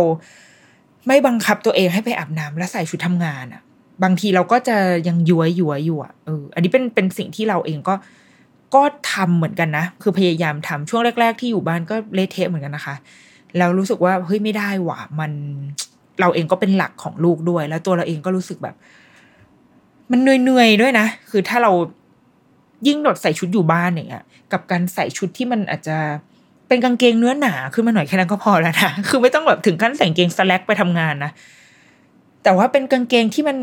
ไม่บังคับตัวเองให้ไปอาบน้ำแล้วใส่ชุดทำงานอะบางทีเราก็จะยังยัวยัวอยู่อะเออ อันนี้เป็นเป็นสิ่งที่เราเองก็ก็ทำเหมือนกันนะ คือพยายามทำช่วงแรก ๆ ที่อยู่บ้านก็เละเทะเหมือนกันนะคะ แล้วรู้สึกว่าเฮ้ยไม่ได้หว่ะมัน เราเองก็เป็นหลักของลูกด้วย แล้วตัวเราเองก็รู้สึกแบบ มันเหนื่อยๆด้วยนะ คือถ้าเรายิ่งดดใส่ชุดอยู่บ้านอย่างเงี้ยกับการใส่ชุดที่มันอาจจะ เป็นกางเกงเนื้อหนาขึ้นมาหน่อยแค่นั้นก็พอแล้วนะคือไม่ต้องแบบถึงขั้นใส่กางเกงสแลกไปทำงานนะแต่ว่าเป็นกางเกงที่มัน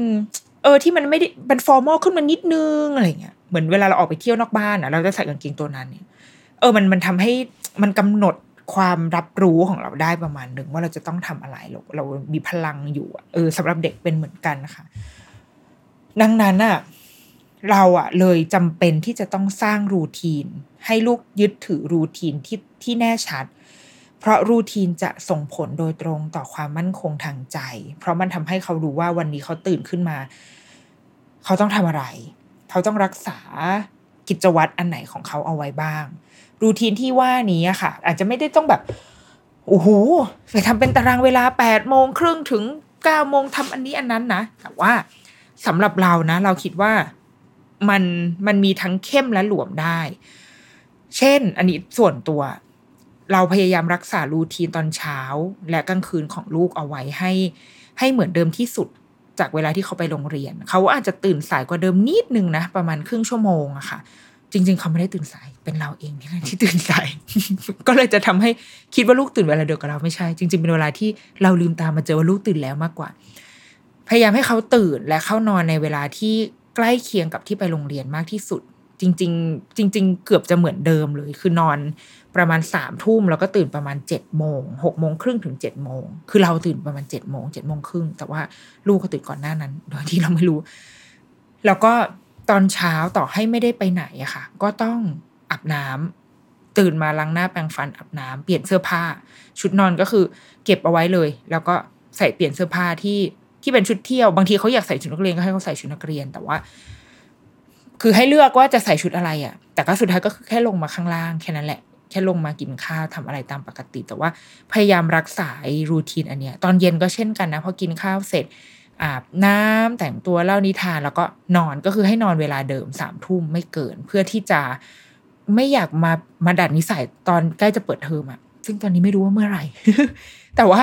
เออที่มันไม่ได้เป็นฟอร์มอลขึ้นมานิดนึงอะไรเงี้ยเหมือนเวลาเราออกไปเที่ยวนอกบ้านอะ เราจะใส่กางเกงตัวนั้นเนี่ยเออมันมันทำให้มันกำหนดความรับรู้ของเราได้ประมาณหนึ่งว่าเราจะต้องทำอะไรเราเรามีพลังอยู่เออสำหรับเด็กเป็นเหมือนกันนะคะ ดังนั้นอะ เราอะเลยจำเป็นที่จะต้องสร้างรูทีน ให้ลูกยึดถือรูทีนที่ที่แน่ชัด เพราะรูทีนจะส่งผลโดยตรงต่อความมั่นคงทางใจ เพราะมันทำให้เขารู้ว่าวันนี้เขาตื่นขึ้นมา เขาต้องทำอะไร เขาต้องรักษากิจวัตรอันไหนของเขาเอาไว้บ้าง รูทีนที่ว่านี้ค่ะ อาจจะไม่ได้ต้องแบบโอ้โหไปทำเป็นตารางเวลาแปดโมงครึ่งถึงเก้าโมงทำอันนี้อันนั้นนะแต่ว่าสำหรับเรานะ เราคิดว่า มันมันมีทั้งเข้มและหลวมได้ เช่น อันนี้ส่วนตัว เราพยายามรักษารูทีนตอนเช้า และกลางคืนของลูกเอาไว้ให้ให้เหมือนเดิมที่สุดจากเวลาที่เขาไปโรงเรียน เขาอาจจะตื่นสายกว่าเดิมนิดนึงนะ ประมาณครึ่งชั่วโมงอะค่ะ จริง ๆ เขาไม่ได้ตื่นสายเป็นเราเองที่ที่ตื่นสาย ก็เลยจะทำให้คิดว่าลูกตื่นเวลาเดียวกับเราไม่ใช่ จริง ๆ เป็นเวลาที่เราลืมตามาเจอว่าลูกตื่นแล้วมากกว่า พยายามให้เขาตื่นและเข้านอนในเวลาที่ ใกล้เคียงกับที่ไปโรงเรียนมากที่สุด จริง ๆ จริง ๆ เกือบจะเหมือนเดิมเลย คือนอนประมาณสามทุ่มแล้วก็ตื่นประมาณเจ็ดโมงหกโมงครึ่งถึงเจ็ดโมงคือเราตื่นประมาณเจ็ดโมงเจ็ดโมงครึ่งแต่ว่าลูกเขาตื่นก่อนหน้านั้น โดยที่เราไม่รู้ แล้วก็ตอนเช้าต่อให้ไม่ได้ไปไหนอะค่ะ ก็ต้องอาบน้ำตื่นมาล้างหน้าแปรงฟันอาบน้ำเปลี่ยนเสื้อผ้า ชุดนอนก็คือ เก็บเอาไว้เลย แล้วก็ใส่เปลี่ยนเสื้อผ้าที่ ที่เป็นชุดเที่ยวบางทีเขาอยากใส่ชุดนักเรียนก็ให้เขาใส่ชุดนักเรียน แต่ว่า คือให้เลือกว่าจะใส่ชุดอะไรอะ่ะ แต่ก็สุดท้ายก็คือแค่ลงมาข้างล่างแค่นั้นแหละแค่ลงมากินข้าวทำอะไรตามปกติ แต่ว่าพยายามรักษารูทีนอันเนี้ย ตอนเย็นก็เช่นกันนะพอกินข้าวเสร็จอาบน้ำแต่งตัวเล่านิทานแล้วก็นอนก็คือให้นอนเวลาเดิมสามทุ่มไม่เกิน เพื่อที่จะไม่อยากมามาดัดนิสัยตอนใกล้จะเปิดเทอมอะซึ่งตอนนี้ไม่รู้ว่าเมื่อไหร่ แต่ว่า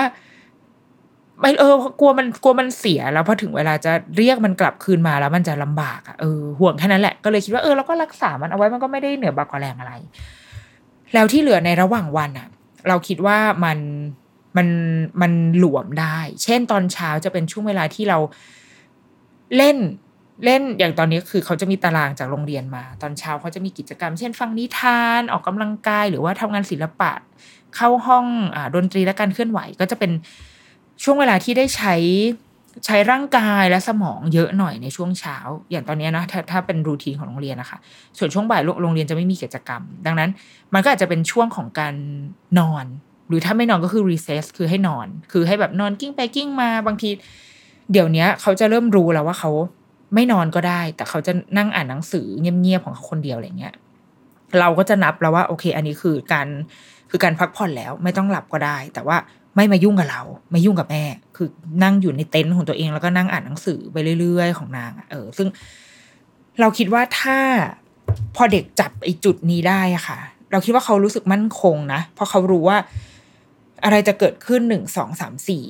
ไม่เออกลัวมันกลัวมันเสียแล้วพอถึงเวลาจะเรียกมันกลับคืนมาแล้วมันจะลำบากอะเออห่วงแค่นั้นแหละก็เลยคิดว่าเออเราก็รักษามันเอาไว้มันก็ไม่ได้เหนือบากกว่าแรงอะไร แล้วที่เหลือในระหว่างวันอะเราคิดว่ามันมันมันหลวมได้ เช่นตอนเช้าจะเป็นช่วงเวลาที่เราเล่นเล่นอย่างตอนนี้คือเขาจะมีตารางจากโรงเรียนมา ตอนเช้าเขาจะมีกิจกรรม เช่นฟังนิทานออกกำลังกาย หรือว่าทำงานศิลปะ เข้าห้องอดนตรีและการเคลื่อนไหวก็จะเป็น ช่วงเวลาที่ได้ใช้ใช้ร่างกายและสมองเยอะหน่อยในช่วงเช้า อย่างตอนนี้นะถ้าถ้าเป็นรูทีนของโรงเรียนนะคะ ส่วนช่วงบ่ายโรงเรียนจะไม่มีกิจกรรม ดังนั้น มันก็อาจจะเป็นช่วงของการนอน หรือถ้าไม่นอนก็คือ recess คือให้นอน คือให้แบบนอนกิ้งไปกิ้งมาบางที เดี๋ยวนี้เขาจะเริ่มรู้แล้วว่าเขาไม่นอนก็ได้ แต่เขาจะนั่งอ่านหนังสือเงียบๆของเขาคนเดียวอะไรเงี้ยเราก็จะนับแล้วว่าโอเค อันนี้คือการคือการพักผ่อนแล้วไม่ต้องหลับก็ได้ แต่ว่า ไม่มายุ่งกับเรา ไม่ยุ่งกับแม่ คือนั่งอยู่ในเต็นท์ของตัวเองแล้วก็นั่งอ่านหนังสือไปเรื่อย ๆ ของนางเออ ซึ่งเราคิดว่าถ้าพอเด็กจับไอ้จุดนี้ได้อะค่ะ เราคิดว่าเขารู้สึกมั่นคงนะเพราะเขารู้ว่า อะไรจะเกิดขึ้นหนึ่งสองสามสี่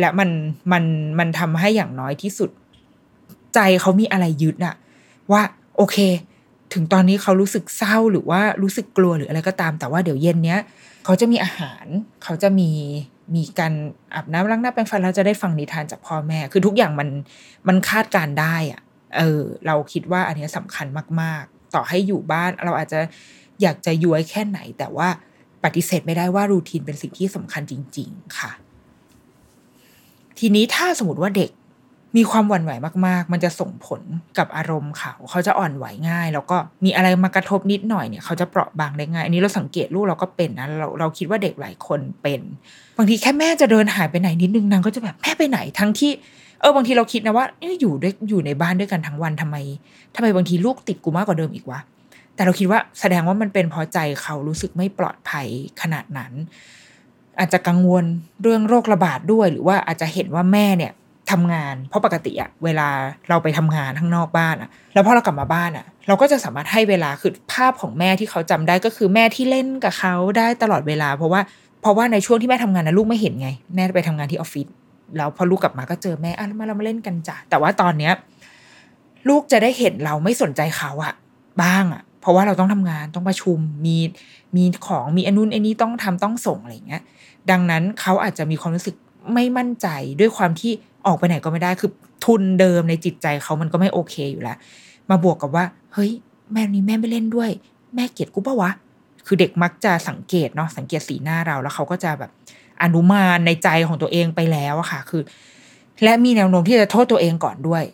และมันมันมันทำให้อย่างน้อยที่สุด ใจเขามีอะไรยึดอะว่า โอเค ถึงตอนนี้เขารู้สึกเศร้าหรือว่ารู้สึกกลัวหรืออะไรก็ตาม แต่ว่าเดี๋ยวเย็นเนี้ย เขาจะมีอาหาร เขาจะมี มีการอาบน้ำล้างหน้าแปรงฟันแล้วจะได้ฟังนิทานจากพ่อแม่ คือทุกอย่างมันมันคาดการได้อะเออ เราคิดว่าอันนี้สำคัญมาก ๆ ต่อให้อยู่บ้านเราอาจจะอยากจะย้วยแค่ไหน แต่ว่าปฏิเสธไม่ได้ว่ารูทีนเป็นสิ่งที่สำคัญจริง ๆ ค่ะ ทีนี้ถ้าสมมติว่าเด็ก มีความหวั่นไหวมาก ๆ มันจะส่งผลกับอารมณ์เขา เขาจะอ่อนไหวง่าย แล้วก็มีอะไรมากระทบนิดหน่อยเนี่ย เขาจะเปราะบางได้ง่าย อันนี้เราสังเกตลูกเราก็เป็นนะ เราเราคิดว่าเด็กหลายคนเป็น บางทีแค่แม่จะเดินหายไปไหนนิดนึงนางก็จะแบบแม่ไปไหนทั้งที่เออบางทีเราคิดนะว่าอยู่ด้วยอยู่ในบ้านด้วยกันทั้งวันทำไมทำไมบางทีลูกติดกูมากกว่าเดิมอีกวะแต่เราคิดว่าแสดงว่ามันเป็นเพราะใจเขารู้สึกไม่ปลอดภัยขนาดนั้น อาจจะกังวลเรื่องโรคระบาดด้วย หรือว่าอาจจะเห็นว่าแม่เนี่ย ทำงาน เพราะปกติอะเวลาเราไปทำงานข้างนอกบ้านอะแล้วพอเรากลับมาบ้านอะเราก็จะสามารถให้เวลาคือภาพของแม่ที่เขาจำได้ก็คือแม่ที่เล่นกับเขาได้ตลอดเวลา เพราะว่าเพราะว่าในช่วงที่แม่ทำงานนะลูกไม่เห็นไง แม่ไปทำงานที่ออฟฟิศแล้วพอลูกกลับมาก็เจอแม่อะมาเรามาเล่นกันจ้ะแต่ว่าตอนเนี้ยลูกจะได้เห็นเราไม่สนใจเขาอะบ้างอะเพราะว่าเราต้องทำงานต้องประชุมมีมีของมีอนุนไอ้นี้ต้องทำต้องส่งอะไรเงี้ย ดังนั้นเขาอาจจะมีความรู้สึกไม่มั่นใจด้วยความที่ ออกไปไหนก็ไม่ได้คือทุนเดิมในจิตใจเขามันก็ไม่โอเคอยู่แล้ว มาบวกกับว่า เฮ้ย แม่นี้แม่ไม่เล่นด้วย แม่เกลียดกูปะวะ คือเด็กมักจะสังเกตเนาะสังเกตสีหน้าเราแล้วเขาก็จะแบบอนุมานในใจของตัวเองไปแล้วอะค่ะ คือ และมีแนวโน้มที่จะโทษตัวเองก่อนด้วย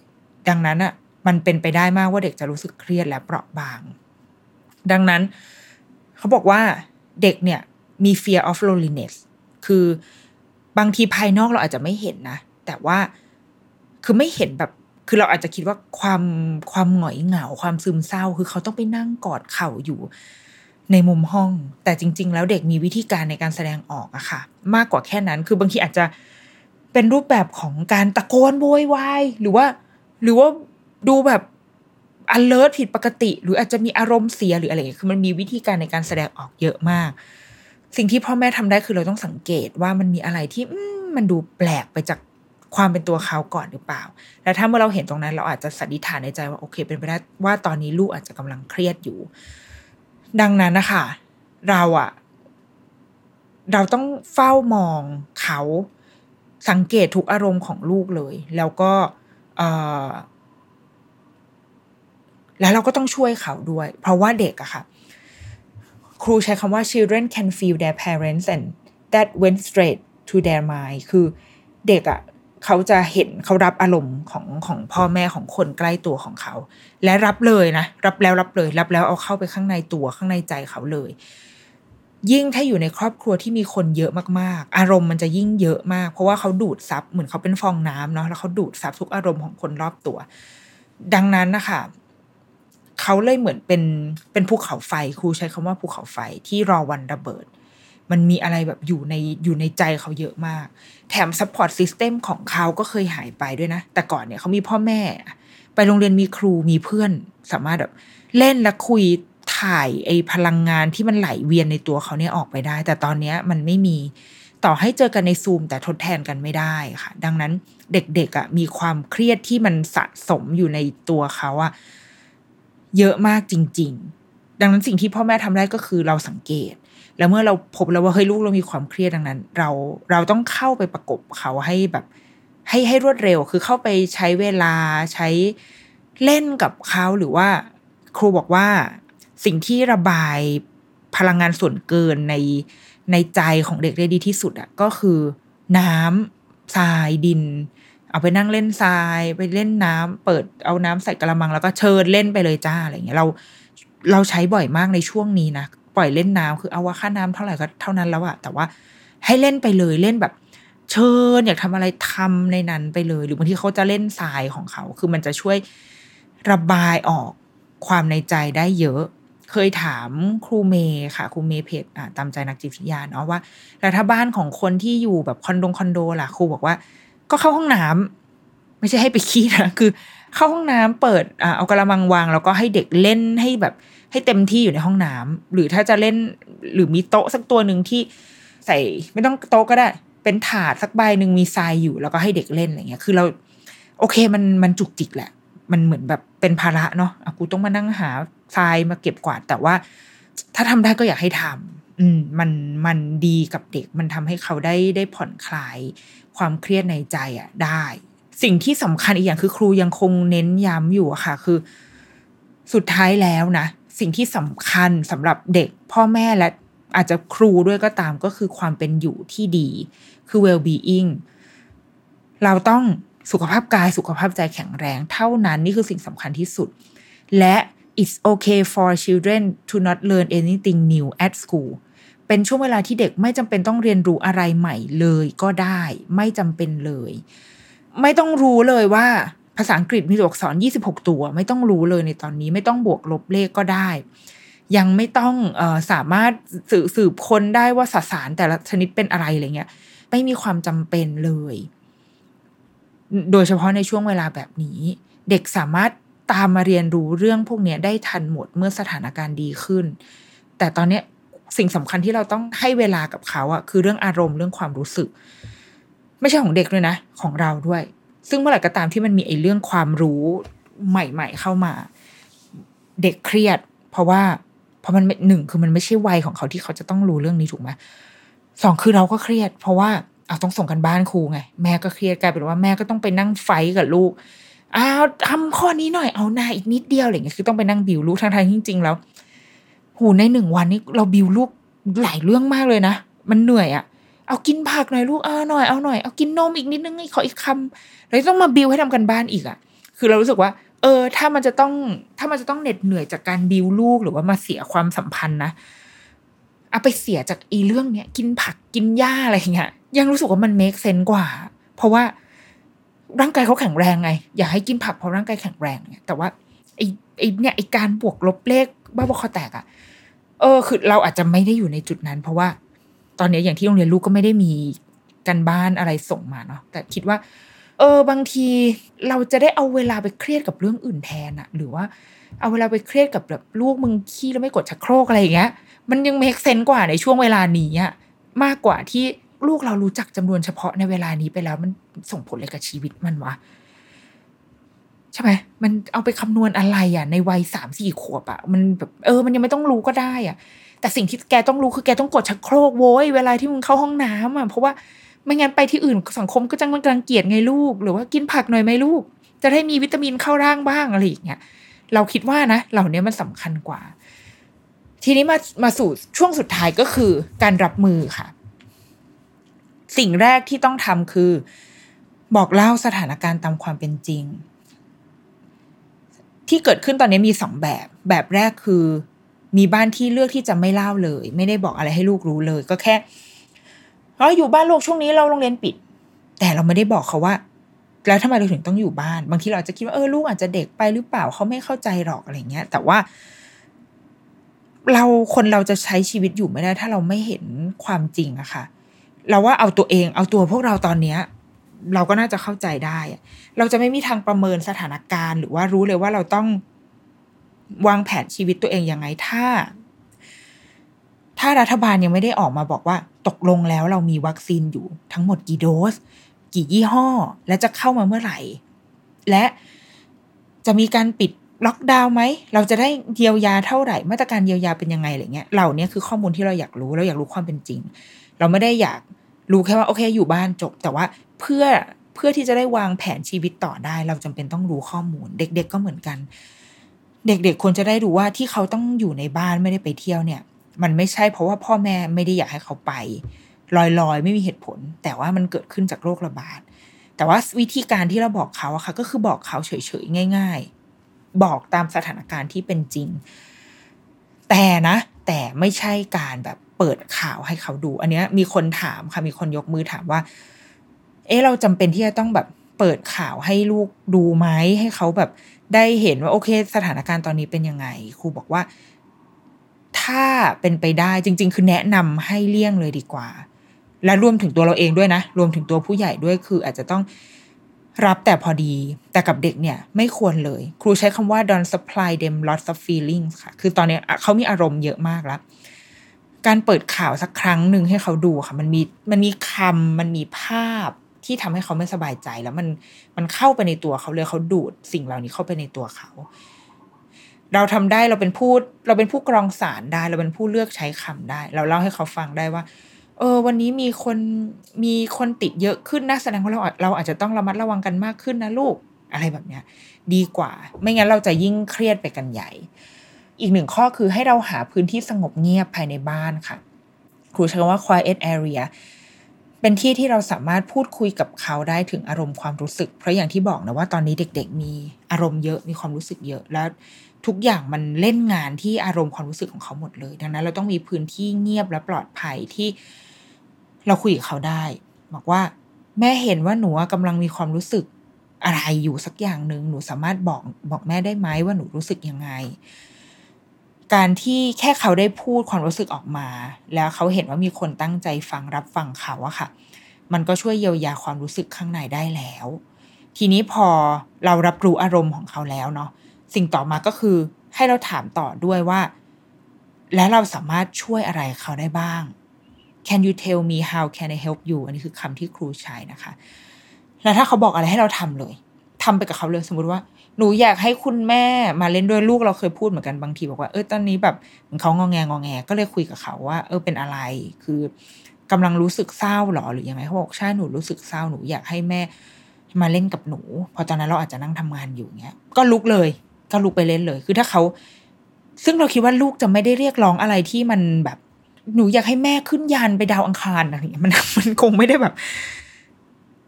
ดังนั้นอะมันเป็นไปได้มากว่าเด็กจะรู้สึกเครียดและเปราะบาง ดังนั้นเขาบอกว่าเด็กเนี่ยมี fear of loneliness คือบางทีภายนอกเราอาจจะไม่เห็นนะ แต่ว่าคือไม่เห็นแบบ คือเราอาจจะคิดว่าความความหงอยเหงาความซึมเศร้า คือเขาต้องไปนั่งกอดเข่าอยู่ในมุมห้อง แต่จริง ๆ แล้วเด็กมีวิธีการในการแสดงออกอะค่ะ มากกว่าแค่นั้น คือบางทีอาจจะเป็นรูปแบบของการตะโกนโวยวายหรือว่า หรือว่าดูแบบ alert ผิดปกติ หรืออาจจะมีอารมณ์เสียหรืออะไรคือมันมีวิธีการในการแสดงออกเยอะมาก สิ่งที่พ่อแม่ทำได้คือเราต้องสังเกตว่ามันมีอะไรที่มันดูแปลกไปจาก ความเป็นตัวเขาก่อนหรือเปล่า แล้วถ้าเมื่อเราเห็นตรงนั้น เราอาจจะสันนิษฐานในใจว่าโอเค เป็นไปได้ว่าตอนนี้ลูกอาจจะกำลังเครียดอยู่ ดังนั้นนะคะเราอะเราต้องเฝ้ามองเขาสังเกตทุกอารมณ์ของลูกเลย แล้วก็แล้วเราก็ต้องช่วยเขาด้วย เพราะว่าเด็กอะค่ะ ครูใช้คำว่า children can feel their parents and that went straight to their mind คือเด็กอะ เขาจะเห็นเขารับอารมณ์ของของพ่อแม่ของคนใกล้ตัวของเขา และรับเลยนะ รับแล้วรับเลย รับแล้วเอาเข้าไปข้างในตัวข้างในใจเขาเลย ยิ่งถ้าอยู่ในครอบครัวที่มีคนเยอะมากๆ อารมณ์มันจะยิ่งเยอะมาก เพราะว่าเขาดูดซับเหมือนเขาเป็นฟองน้ำเนาะแล้วเขาดูดซับทุกอารมณ์ของคนรอบตัว ดังนั้นนะคะเขาเลยเหมือนเป็นเป็นภูเขาไฟครูใช้คำว่าภูเขาไฟที่รอวันระเบิด มันมีอะไรแบบอยู่ในอยู่ในใจเขาเยอะมาก แถม support system ของเขาก็เคยหายไปด้วยนะ แต่ก่อนเนี่ยเขามีพ่อแม่ ไปโรงเรียนมีครูมีเพื่อน สามารถแบบเล่นและคุยถ่ายไอ้พลังงานที่มันไหลเวียนในตัวเขาเนี่ยออกไปได้ แต่ตอนเนี้ยมันไม่มีต่อให้เจอกันในซูมแต่ทดแทนกันไม่ได้ค่ะ ดังนั้นเด็กๆอะ่ะมีความเครียดที่มันสะสมอยู่ในตัวเขาอะ่ะเยอะมากจริง ๆ ดังนั้นสิ่งที่พ่อแม่ทำได้ก็คือเราสังเกต แล้วเมื่อเราพบแล้วว่าเฮ้ยลูกเรามีความเครียดดังนั้น เราเราต้องเข้าไปประกบเขาให้แบบ ให้ให้รวดเร็ว คือเข้าไปใช้เวลาใช้เล่นกับเขาหรือว่า ครูบอกว่าสิ่งที่ระบายพลังงานส่วนเกินในในใจของเด็กได้ดีที่สุดอะก็คือ น้ำทรายดิน เอาไปนั่งเล่นทรายไปเล่นน้ำเปิดเอาน้ำใส่กระมังแล้วก็เชิญเล่นไปเลยจ้าอะไรเงี้ยเราเราใช้บ่อยมากในช่วงนี้นะ ปล่อยเล่นน้ำคือเอาว่าค่าน้ำเท่าไหร่ก็เท่านั้นแล้วอะแต่ว่าให้เล่นไปเลยเล่นแบบ เชิญอยากทำอะไรทำในนั้นไปเลย หรือบางทีเขาจะเล่นทรายของเขา คือมันจะช่วยระบายออกความในใจได้เยอะ เคยถามครูเมย์ค่ะครูเมย์เพจตามใจนักจิตวิทยาเนาะว่าแล้วถ้าบ้านของคนที่อยู่แบบคอนโดคอนโดล่ะครูบอกว่า ก็เข้าห้องน้ำไม่ใช่ให้ไปขี้นะคือ เข้าห้องน้ำเปิดอเอากระมังวางแล้วก็ให้เด็กเล่นให้แบบ ให้เต็มที่อยู่ในห้องน้ำหรือถ้าจะเล่นหรือมีโต๊ะสักตัวหนึ่งที่ใส่ไม่ต้องโต๊ะก็ได้ เป็นถาดสักใบหนึ่งมีทรายอยู่ แล้วก็ให้เด็กเล่นอะไรเงี้ย คือเรา โอเคมันมันจุกจิกแหละ มันเหมือนแบบเป็นภาระเนาะะกูต้องมานั่งหาทรายมาเก็บกวาด แต่ว่า ถ้าทำได้ก็อยากให้ทำอืมมันมันดีกับเด็ก มันทำให้เขาได้ได้ผ่อนคลายความเครียดในใจอะได้ สิ่งที่สำคัญอีกอย่างคือครูยังคงเน้นย้ำอยู่อะค่ะ คือ สุดท้ายแล้วนะ สิ่งที่สำคัญสำหรับเด็กพ่อแม่และอาจจะครูด้วยก็ตามก็คือความเป็นอยู่ที่ดี คือ well being เราต้องสุขภาพกายสุขภาพใจแข็งแรง เท่านั้นนี่คือสิ่งสำคัญที่สุด และ it's okay for children to not learn anything new at school เป็นช่วงเวลาที่เด็กไม่จำเป็นต้องเรียนรู้อะไรใหม่เลยก็ได้ ไม่จำเป็นเลย ไม่ต้องรู้เลยว่า ภาษาอังกฤษมีตัวอักษร 26 ตัว ไม่ต้องรู้เลยในตอนนี้ไม่ต้องบวกลบเลขก็ได้ ยังไม่ต้องออสามารถสืบสืบคนได้ว่าสสารแต่ละชนิดเป็นอะไรอะไรเงี้ย ไม่มีความจำเป็นเลย โดยเฉพาะในช่วงเวลาแบบนี้ เด็กสามารถตามมาเรียนรู้เรื่องพวกนี้ได้ทันหมดเมื่อสถานการณ์ดีขึ้น แต่ตอนนี้สิ่งสำคัญที่เราต้องให้เวลากับเขาอะคือเรื่องอารมณ์เรื่องความรู้สึก ไม่ใช่ของเด็กด้วยนะ ของเราด้วย ซึ่งเมื่อไหร่ก็ตามที่มันมีไอ้เรื่องความรู้ใหม่ ๆ เข้ามา เด็กเครียด เพราะว่าเพราะมันหนึ่งคือมันไม่ใช่วัยของเขาที่เขาจะต้องรู้เรื่องนี้ถูกไหมสองคือเราก็เครียด เพราะว่าเอาต้องส่งกันบ้านครูไง แม่ก็เครียดกลายเป็นว่าแม่ก็ต้องไปนั่งไฟกับลูกอ้าวทำข้อนี้หน่อยเอาหน้าอีกนิดเดียวอะไรเงี้ยคือต้องไปนั่งบิวลูกทางทางจริง ๆ แล้ว หูในหนึ่งวันนี้เราบิวลูกหลายเรื่องมากเลยนะมันเหนื่อยอะ เอากินผักหน่อยลูกเอาหน่อยเอาหน่อยเอากินนมอีกนิดนึงขออีกคำแล้วต้องมาบิวให้ทำกันบ้านอีกอะคือเรารู้สึกว่า เออ ถ้ามันจะต้องถ้ามันจะต้องเหน็ดเหนื่อยจากการบิวลูกหรือว่ามาเสียความสัมพันธ์นะเอาไปเสียจากอีเรื่องเนี้ยกินผักกินหญ้าอะไรเงี้ยยังรู้สึกว่ามันเมคเซนกว่า เพราะว่าร่างกายเขาแข็งแรงไง อยากให้กินผักเพราะร่างกายแข็งแรงเนี่ยแต่ว่าไอ้ไอ้เนี่ยไอ้การบวกลบเลขบ้าบอคอแตกอะเออ คือเราอาจจะไม่ได้อยู่ในจุดนั้น เพราะว่า ตอนนี้อย่างที่โรงเรียนลูกก็ไม่ได้มีกันบ้านอะไรส่งมาเนาะแต่คิดว่า เออบางทีเราจะได้เอาเวลาไปเครียดกับเรื่องอื่นแทนอะหรือว่าเอาเวลาไปเครียดกับแบบลูกมึงขี้แล้วไม่กดชักโครกอะไรอย่างเงี้ย มันยังเมคเซนกว่าในช่วงเวลานี้อะมากกว่าที่ลูกเรารู้จักจำนวนเฉพาะในเวลานี้ไปแล้ว มันส่งผลอะไรกับชีวิตมันวะใช่ไหมมันเอาไปคำนวณอะไรอะ ในวัยสามสี่ขวบอะ มันแบบเออ มันยังไม่ต้องรู้ก็ได้อะ แต่สิ่งที่แกต้องรู้คือแกต้องกดชักโครกโว้ยเวลาที่มึงเข้าห้องน้ำอะเพราะว่าไม่งั้นไปที่อื่นสังคมก็จังมันรังเกียจไงลูก หรือว่ากินผักหน่อยไหมลูก จะได้มีวิตามินเข้าร่างบ้างอะไรอย่างเงี้ยเราคิดว่านะ เหล่านี้มันสำคัญกว่า ทีนี้มามาสู่ช่วงสุดท้ายก็คือ การรับมือค่ะ สิ่งแรกที่ต้องทำคือ บอกเล่าสถานการณ์ตามความเป็นจริง ที่เกิดขึ้นตอนนี้มีสองแบบ แบบแรกคือ มีบ้านที่เลือกที่จะไม่เล่าเลย ไม่ได้บอกอะไรให้ลูกรู้เลย ก็แค่เราอยู่บ้านลูกช่วงนี้เราโรงเรียนปิด แต่เราไม่ได้บอกเขาว่า แล้วทำไมเราถึงต้องอยู่บ้าน บางทีเราจะคิดว่าเออลูกอาจจะเด็กไปหรือเปล่าเขาไม่เข้าใจหรอกอะไรเงี้ย แต่ว่า เราคนเราจะใช้ชีวิตอยู่ไม่ได้ ถ้าเราไม่เห็นความจริงอะค่ะ เราว่าเอาตัวเองเอาตัวพวกเราตอนเนี้ยเราก็น่าจะเข้าใจได้ เราจะไม่มีทางประเมินสถานการณ์ หรือว่ารู้เลยว่าเราต้อง วางแผนชีวิตตัวเองยังไงถ้า ถ้ารัฐบาลยังไม่ได้ออกมาบอกว่า ตกลงแล้วเรามีวัคซีนอยู่ทั้งหมดกี่โดส กี่ยี่ห้อ และจะเข้ามาเมื่อไหร่ และจะมีการปิดล็อกดาวน์ไหม เราจะได้เยียวยาเท่าไหร่ มาตรการเยียวยาเป็นยังไงอะไรเงี้ย เหล่านี้คือข้อมูลที่เราอยากรู้ เราอยากรู้ความเป็นจริง เราไม่ได้อยากรู้แค่ว่าโอเคอยู่บ้านจบ แต่ว่าเพื่อเพื่อที่จะได้วางแผนชีวิตต่อได้ เราจำเป็นต้องรู้ข้อมูล เด็ก ๆ ก็เหมือนกัน เด็กๆควรจะได้รู้ว่าที่เขาต้องอยู่ในบ้านไม่ได้ไปเที่ยวเนี่ย มันไม่ใช่เพราะว่าพ่อแม่ไม่ได้อยากให้เขาไปลอยๆ ไม่มีเหตุผล แต่ว่ามันเกิดขึ้นจากโรคระบาด แต่ว่าวิธีการที่เราบอกเขาอะค่ะก็คือบอกเขาเฉยๆง่าย ๆ บอกตามสถานการณ์ที่เป็นจริง แต่นะ แต่ไม่ใช่การแบบเปิดข่าวให้เขาดู อันเนี้ยมีคนถามค่ะมีคนยกมือถามว่า เอ๊ะเราจำเป็นที่จะต้องแบบเปิดข่าวให้ลูกดูไหมให้เขาแบบ ได้เห็นว่าโอเค สถานการณ์ตอนนี้เป็นยังไง ครูบอกว่า ถ้าเป็นไปได้จริง ๆ คือแนะนำให้เลี่ยงเลยดีกว่า และรวมถึงตัวเราเองด้วยนะ รวมถึงตัวผู้ใหญ่ด้วยคือ อาจจะต้องรับแต่พอดี แต่กับเด็กเนี่ย ไม่ควรเลย ครูใช้คำว่า don't supply them lots of feelings ค่ะ คือตอนนี้เขามีอารมณ์เยอะมากแล้ว การเปิดข่าวสักครั้งหนึ่งให้เขาดูค่ะ มันมีมันมีคำมันมีภาพ ที่ทำให้เขาไม่สบายใจแล้วมันมันเข้าไปในตัวเขาเลยเขาดูดสิ่งเหล่านี้เข้าไปในตัวเขา เราทำได้เราเป็นผู้เราเป็นผู้กรองสารได้ เราเป็นผู้เลือกใช้คำได้ เราเล่าให้เขาฟังได้ว่า เออ วันนี้มีคนมีคนติดเยอะขึ้นนะแสดงว่าเราเราอาจจะต้องระมัดระวังกันมากขึ้นนะลูกอะไรแบบเนี้ย ดีกว่า ไม่งั้นเราจะยิ่งเครียดไปกันใหญ่ อีกหนึ่งข้อคือให้เราหาพื้นที่สงบเงียบภายในบ้านค่ะ ครูใช้คำว่า quiet area เป็นที่ที่เราสามารถพูดคุยกับเขาได้ถึงอารมณ์ความรู้สึก เพราะอย่างที่บอกนะว่าตอนนี้เด็ก ๆ มีอารมณ์เยอะมีความรู้สึกเยอะแล้วทุกอย่างมันเล่นงานที่อารมณ์ความรู้สึกของเขาหมดเลย ดังนั้นเราต้องมีพื้นที่เงียบและปลอดภัยที่เราคุยกับเขาได้ บอกว่า แม่เห็นว่าหนูกำลังมีความรู้สึกอะไรอยู่สักอย่างหนึ่งหนูสามารถบอกบอกแม่ได้ไหมว่าหนูรู้สึกยังไง การที่แค่เขาได้พูดความรู้สึกออกมา แล้วเขาเห็นว่ามีคนตั้งใจฟังรับฟังเขาอะค่ะ มันก็ช่วยเยียวยาความรู้สึกข้างในได้แล้ว ทีนี้พอเรารับรู้อารมณ์ของเขาแล้วเนาะสิ่งต่อมาก็คือให้เราถามต่อด้วยว่า แล้วเราสามารถช่วยอะไรเขาได้บ้าง Can you tell me how can I help you อันนี้คือคำที่ครูใช้นะคะ แล้วถ้าเขาบอกอะไรให้เราทำเลยทำไปกับเขาเลยสมมติว่า หนูอยากให้คุณแม่มาเล่นด้วยลูกเราเคยพูดเหมือนกันบางทีบอกว่าเออตอนนี้แบบเขางองแงงองแงก็เลยคุยกับเขาว่า เออเป็นอะไรคือกำลังรู้สึกเศร้าหรอหรือยังไงเขาบอกใช่หนูรู้สึกเศร้าหนูอยากให้แม่มาเล่นกับหนู พอตอนนั้นเราอาจจะนั่งทำงานอยู่เงี้ย ก็ลุกเลย ก็ลุกไปเล่นเลย คือถ้าเขาซึ่งเราคิดว่าลูกจะไม่ได้เรียกร้องอะไรที่มันแบบหนูอยากให้แม่ขึ้นยานไปดาวอังคารอะไรเงี้ยมันมันคงไม่ได้แบบ